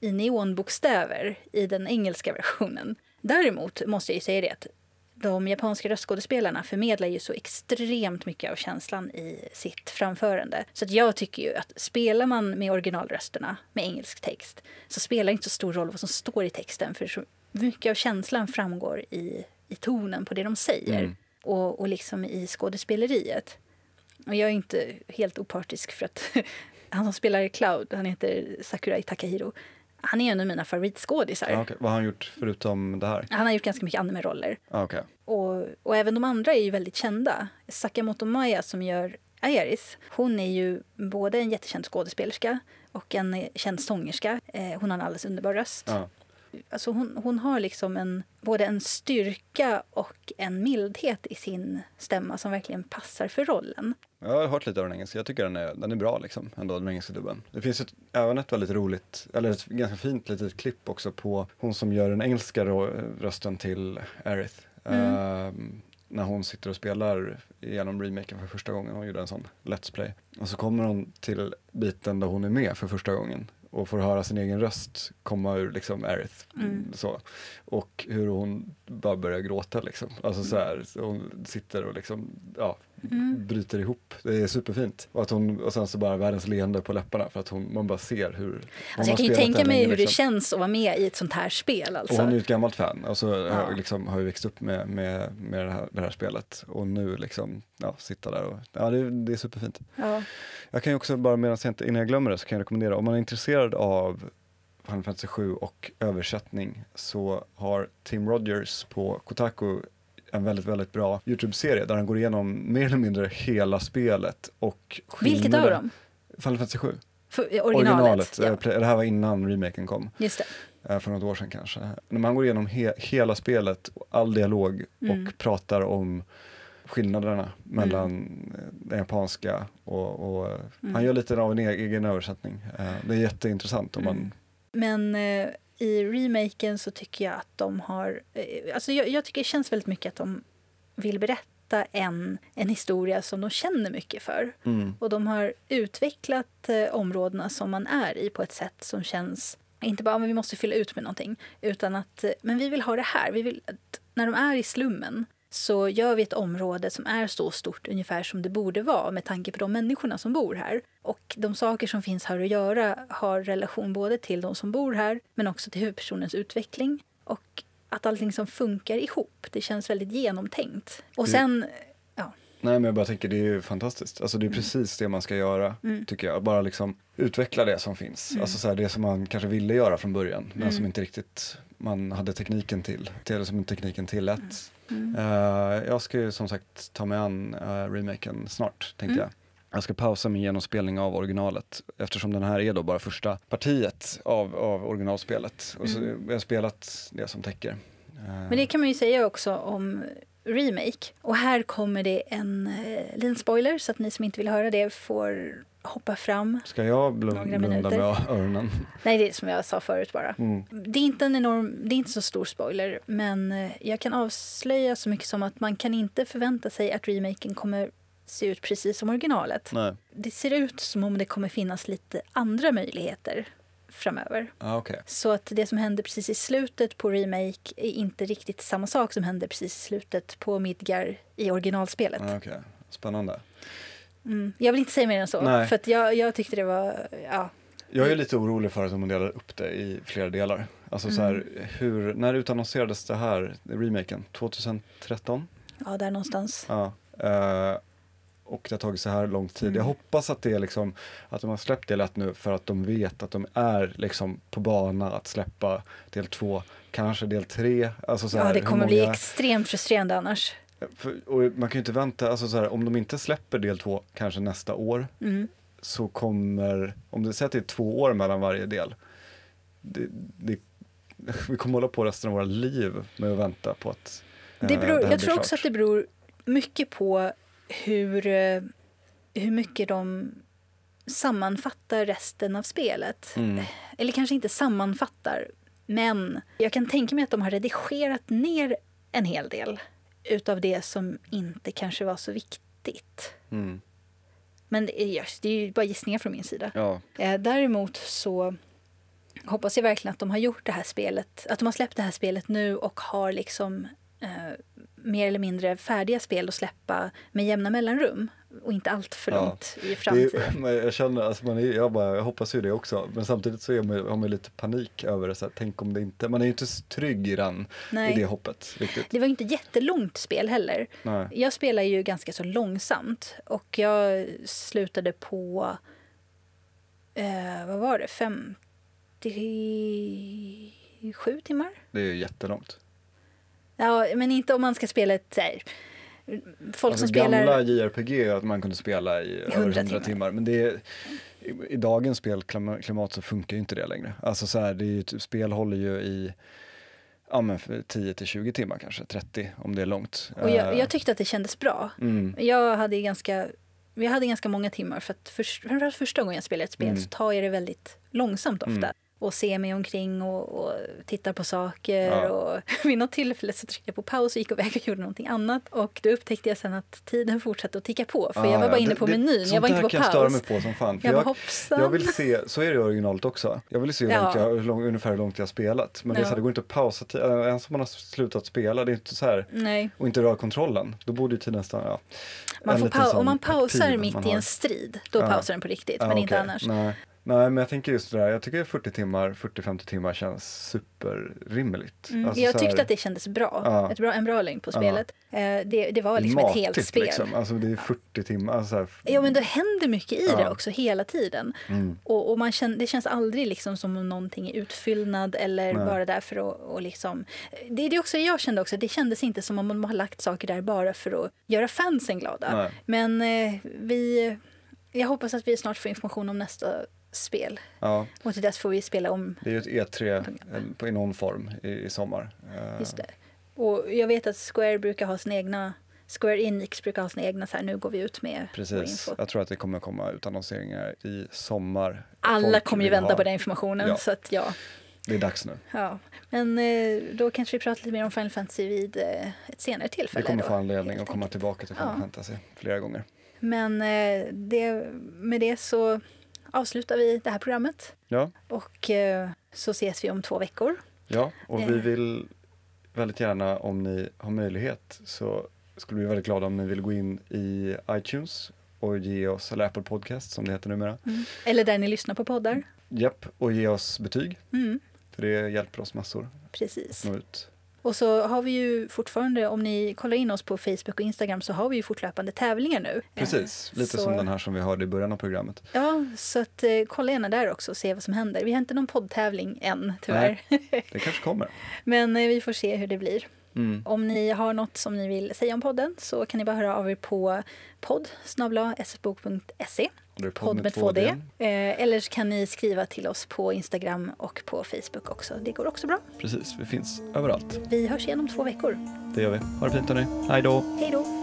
S2: i neonbokstäver i den engelska versionen. Däremot måste jag ju säga det att de japanska röstskådespelarna förmedlar ju så extremt mycket av känslan i sitt framförande. Så att jag tycker ju att spelar man med originalrösterna med engelsk text så spelar det inte så stor roll vad som står i texten för mycket av känslan framgår i, i tonen på det de säger
S1: Mm.
S2: och, och liksom i skådespeleriet. Och jag är inte helt opartisk för att han som spelar Cloud, han heter Sakurai Takahiro. Han är en av mina favoritskådisar.
S1: Okej. Vad har han gjort förutom det här?
S2: Han har gjort ganska mycket anime-roller.
S1: Okej.
S2: Och, och även de andra är ju väldigt kända. Sakamoto Maya som gör Aeris, hon är ju både en jättekänd skådespelerska och en eh, känd sångerska. Eh, hon har en alldeles underbar röst.
S1: Ja.
S2: Alltså hon, hon har liksom en, både en styrka och en mildhet i sin stämma som verkligen passar för rollen.
S1: Jag har hört lite av den engelska, jag tycker den är, den är bra liksom, ändå den engelska dubben. Det finns ett, även ett väldigt roligt, eller ett ganska fint litet klipp också på hon som gör den engelska rösten till Aerith. Ehm, när hon sitter och spelar igenom remaken för första gången, hon gjorde en sån Let's Play. Och så kommer hon till biten där hon är med för första gången och får höra sin egen röst komma ur liksom Aerith. Så. Och hur hon bara börjar gråta liksom. Alltså så här, hon sitter och liksom, ja, bryter ihop. Det är superfint. Och, att hon, och sen så bara världens leende på läpparna för att hon, man bara ser hur
S2: Alltså jag kan ju tänka mig hur det
S1: liksom.
S2: känns att vara med i ett sånt här spel. Alltså.
S1: Och hon är ju ett gammalt fan och så
S2: Ja.
S1: har, liksom, har ju växt upp med, med, med det, här, det här spelet och nu liksom, ja, sitta där och, ja det, det är superfint.
S2: ja.
S1: Jag kan ju också bara medan jag inte, innan jag glömmer det så kan jag rekommendera, om man är intresserad av Final Fantasy 7 och översättning så har Tim Rogers på Kotaku en väldigt, väldigt bra Youtube-serie där han går igenom mer eller mindre hela spelet och
S2: Vilket av dem?
S1: Final Fantasy 7.
S2: För, originalet?
S1: Originalet.
S2: Ja.
S1: eh, play- Det här var innan remaken kom.
S2: Just det.
S1: eh, för något år sedan kanske. När man går igenom he hela spelet, all dialog
S2: Mm.
S1: och pratar om skillnaderna mellan
S2: Mm.
S1: eh, den japanska och, och han gör lite av en e- egen översättning. Eh, Det är jätteintressant om man,
S2: Mm. Men eh, i remaken så tycker jag att de har... Eh, alltså jag, jag tycker det känns väldigt mycket att de vill berätta en, en historia som de känner mycket för.
S1: mm,
S2: Och de har utvecklat eh, områdena som man är i på ett sätt som känns inte bara att vi måste fylla ut med någonting utan att eh, men vi vill ha det här. Vi vill när de är i slummen så gör vi ett område som är så stort ungefär som det borde vara med tanke på de människorna som bor här. Och de saker som finns här att göra har relation både till de som bor här men också till huvudpersonens utveckling. Och att allting som funkar ihop, det känns väldigt genomtänkt. Och
S1: Det-
S2: sen, ja,
S1: Nej men jag bara tänker det är ju fantastiskt. Alltså det är precis det man ska göra tycker jag. Bara liksom utveckla det som finns. Alltså så här, det som man kanske ville göra från början men som inte riktigt man hade tekniken till. Eller som tekniken tillät. Eh, jag ska ju som sagt ta mig an uh, remaken snart tänkte jag. Jag ska pausa min genomspelning av originalet eftersom den här är då bara första partiet av, av originalspelet. Och så jag har spelat det som täcker. Eh,
S2: Men det kan man ju säga också om remake. Och här kommer det en eh, liten spoiler så att ni som inte vill höra det får hoppa fram.
S1: Ska jag blund-
S2: Några
S1: blunda
S2: minuter.
S1: med öronen?
S2: Nej, det är som jag sa förut bara.
S1: Mm.
S2: Det är inte en enorm, det är inte så stor spoiler, men eh, jag kan avslöja så mycket som att man kan inte förvänta sig att remaken kommer se ut precis som originalet.
S1: Nej.
S2: Det ser ut som om det kommer finnas lite andra möjligheter framöver.
S1: Ah, okej.
S2: Så att det som händer precis i slutet på remake är inte riktigt samma sak som händer precis i slutet på Midgar i originalspelet.
S1: Ah, okej. Spännande.
S2: Mm. Jag vill inte säga mer än så,
S1: Nej.
S2: för jag, jag tyckte det var... Ja,
S1: Jag är lite orolig för att de delar upp det i flera delar. Alltså så här, hur, när utannonserades det här, remaken? 2013?
S2: ja där någonstans.
S1: Ja. eh, och det har tagit så här lång tid. Jag hoppas att det är liksom, att de har släppt det lätt nu för att de vet att de är liksom på bana att släppa del två, kanske del tre. Alltså så
S2: Ja, det kommer bli
S1: många-
S2: extremt frustrerande annars.
S1: för, och man kan ju inte vänta, alltså så här, om de inte släpper del två kanske nästa år
S2: Mm.
S1: så kommer, om det säger att det är två år mellan varje del, det, det, vi kommer hålla på resten av våra liv med att vänta på att eh,
S2: Det beror,
S1: här
S2: jag tror också att det beror mycket på hur, eh, hur mycket de sammanfattar resten av spelet.
S1: Mm.
S2: Eller kanske inte sammanfattar, men jag kan tänka mig att de har redigerat ner en hel del utav det som inte kanske var så viktigt.
S1: Mm.
S2: Men det är, just- det är ju bara gissningar från min sida.
S1: Ja,
S2: Eh, däremot så hoppas jag verkligen att de har gjort det här spelet, att de har släppt det här spelet nu och har liksom eh, mer eller mindre färdiga spel att släppa med jämna mellanrum och inte allt för
S1: Ja.
S2: långt i
S1: det
S2: framtiden.
S1: är, jag känner, alltså man är, jag, bara, jag hoppas ju det också, men samtidigt så är man, har man lite panik över det, så här, tänk om det inte, man är ju inte så trygg i, den, i
S2: Nej.
S1: det hoppet riktigt.
S2: Det var ju inte jättelångt spel heller.
S1: Nej.
S2: Jag spelar ju ganska så långsamt och jag slutade på, eh, vad var det, 57 timmar?
S1: Det är ju jättelångt.
S2: Ja, men inte om man ska spela ett så här, folk
S1: alltså,
S2: som spelar...
S1: Gamla JRPG att man kunde spela i över
S2: 100
S1: 100 timmar. Men det är, i, i dagens spelklimat så funkar ju inte det längre. Alltså så här, det är ju, typ- spel håller ju i ja, men för 10 till 20 timmar kanske, 30 om det är långt.
S2: Och jag,
S1: Eh,
S2: jag tyckte att det kändes bra.
S1: mm,
S2: Jag hade ganska, jag hade ganska många timmar för att för, framförallt första gången jag spelar ett spel
S1: Mm.
S2: så tar jag det väldigt långsamt ofta.
S1: Mm.
S2: Och ser mig omkring och, och tittar på saker.
S1: Ja.
S2: Och vid något tillfälle så tryckte jag på paus och gick iväg och gjorde någonting annat. Och då upptäckte jag sen att tiden fortsatte att ticka på. För
S1: ja,
S2: jag var bara
S1: ja,
S2: inne på
S1: det-
S2: menyn,
S1: sånt
S2: jag var inte
S1: där
S2: på
S1: kan jag störa mig
S2: paus.
S1: på som fan. För
S2: Jag bara
S1: jag, jag vill se, så är det i originalet också. Jag vill se hur
S2: Ja.
S1: jag, hur lång, ungefär hur långt jag har spelat. Men det, är
S2: Ja.
S1: så här, det går inte att pausa, ti- äh, ens om man har slutat spela, det är inte så här,
S2: Nej.
S1: och inte röra kontrollen. Då borde ju tiden stanna, ja.
S2: Man
S1: En
S2: får pau- om man pausar mitt
S1: man
S2: i en strid, då
S1: Ja.
S2: pausar den på riktigt.
S1: Ja,
S2: men inte
S1: okej.
S2: annars.
S1: Nej. Nej, men jag tänker just det där, jag tycker 40 timmar, 40-50 timmar känns superrimligt.
S2: Mm.
S1: Alltså
S2: jag
S1: så här-
S2: tyckte att det kändes bra.
S1: Ja.
S2: Ett bra en bra längd på
S1: Ja.
S2: spelet. Eh, det, det var liksom ett helt
S1: matigt,
S2: spel.
S1: Liksom. Alltså det är 40 timmar. Alltså så här,
S2: Ja, men det händer mycket i
S1: Ja.
S2: det också hela tiden.
S1: mm.
S2: Och, och man känner, det känns aldrig liksom som om någonting är utfyllnad eller
S1: Nej.
S2: bara där för att och liksom... Det är det också jag kände också. Det kändes inte som om man har lagt saker där bara för att göra fansen glada.
S1: Nej.
S2: Men eh, vi... Jag hoppas att vi snart får information om nästa spel.
S1: Ja,
S2: Och till dess får vi spela om
S1: det är ju ett E3 eh, på, i någon form i, i sommar. Eh,
S2: just det. Och jag vet att Square brukar ha sina egna... Square Enix brukar ha sina egna så här, nu går vi ut med
S1: Precis,
S2: info.
S1: jag tror att det kommer komma utannonseringar i sommar.
S2: Alla
S1: Folk
S2: kommer ju vänta
S1: ha-
S2: på den informationen.
S1: Ja.
S2: Så att ja.
S1: Det är dags nu.
S2: Ja, men eh, då kanske vi pratar lite mer om Final Fantasy vid ett senare
S1: Vi
S2: tillfälle.
S1: kommer
S2: då,
S1: få anledning att komma tillbaka till Final
S2: Ja.
S1: Fantasy flera gånger.
S2: Men det, med det så avslutar vi det här programmet
S1: Ja,
S2: och eh, så ses vi om två veckor.
S1: ja och vi
S2: Eh.
S1: vill väldigt gärna om ni har möjlighet så skulle vi bli väldigt glada om ni vill gå in i iTunes och ge oss, eller Apple Podcast som det heter numera.
S2: Eller där ni lyssnar på poddar.
S1: Japp, och ge oss betyg.
S2: Mm,
S1: För det hjälper oss massor
S2: precis.
S1: att nå ut.
S2: Och så har vi ju fortfarande, om ni kollar in oss på Facebook och Instagram så har vi ju fortlöpande tävlingar nu.
S1: Precis,
S2: Eh,
S1: lite
S2: så-
S1: som den här som vi hörde i början av programmet.
S2: Ja, så att, eh, kolla gärna där också och se vad som händer. Vi har inte någon poddtävling än, tyvärr.
S1: Det kanske kommer.
S2: Men eh, vi får se hur det blir.
S1: Mm.
S2: Om ni har något som ni vill säga om podden så kan ni bara höra av er på podd
S1: är
S2: podd med 2D. Eh, eller så kan ni skriva till oss på Instagram och på Facebook också. Det går också bra.
S1: Precis, vi finns överallt.
S2: Vi hörs igen om två veckor.
S1: Det gör vi. Ha det fint hörni. Hej då!
S2: Hej då!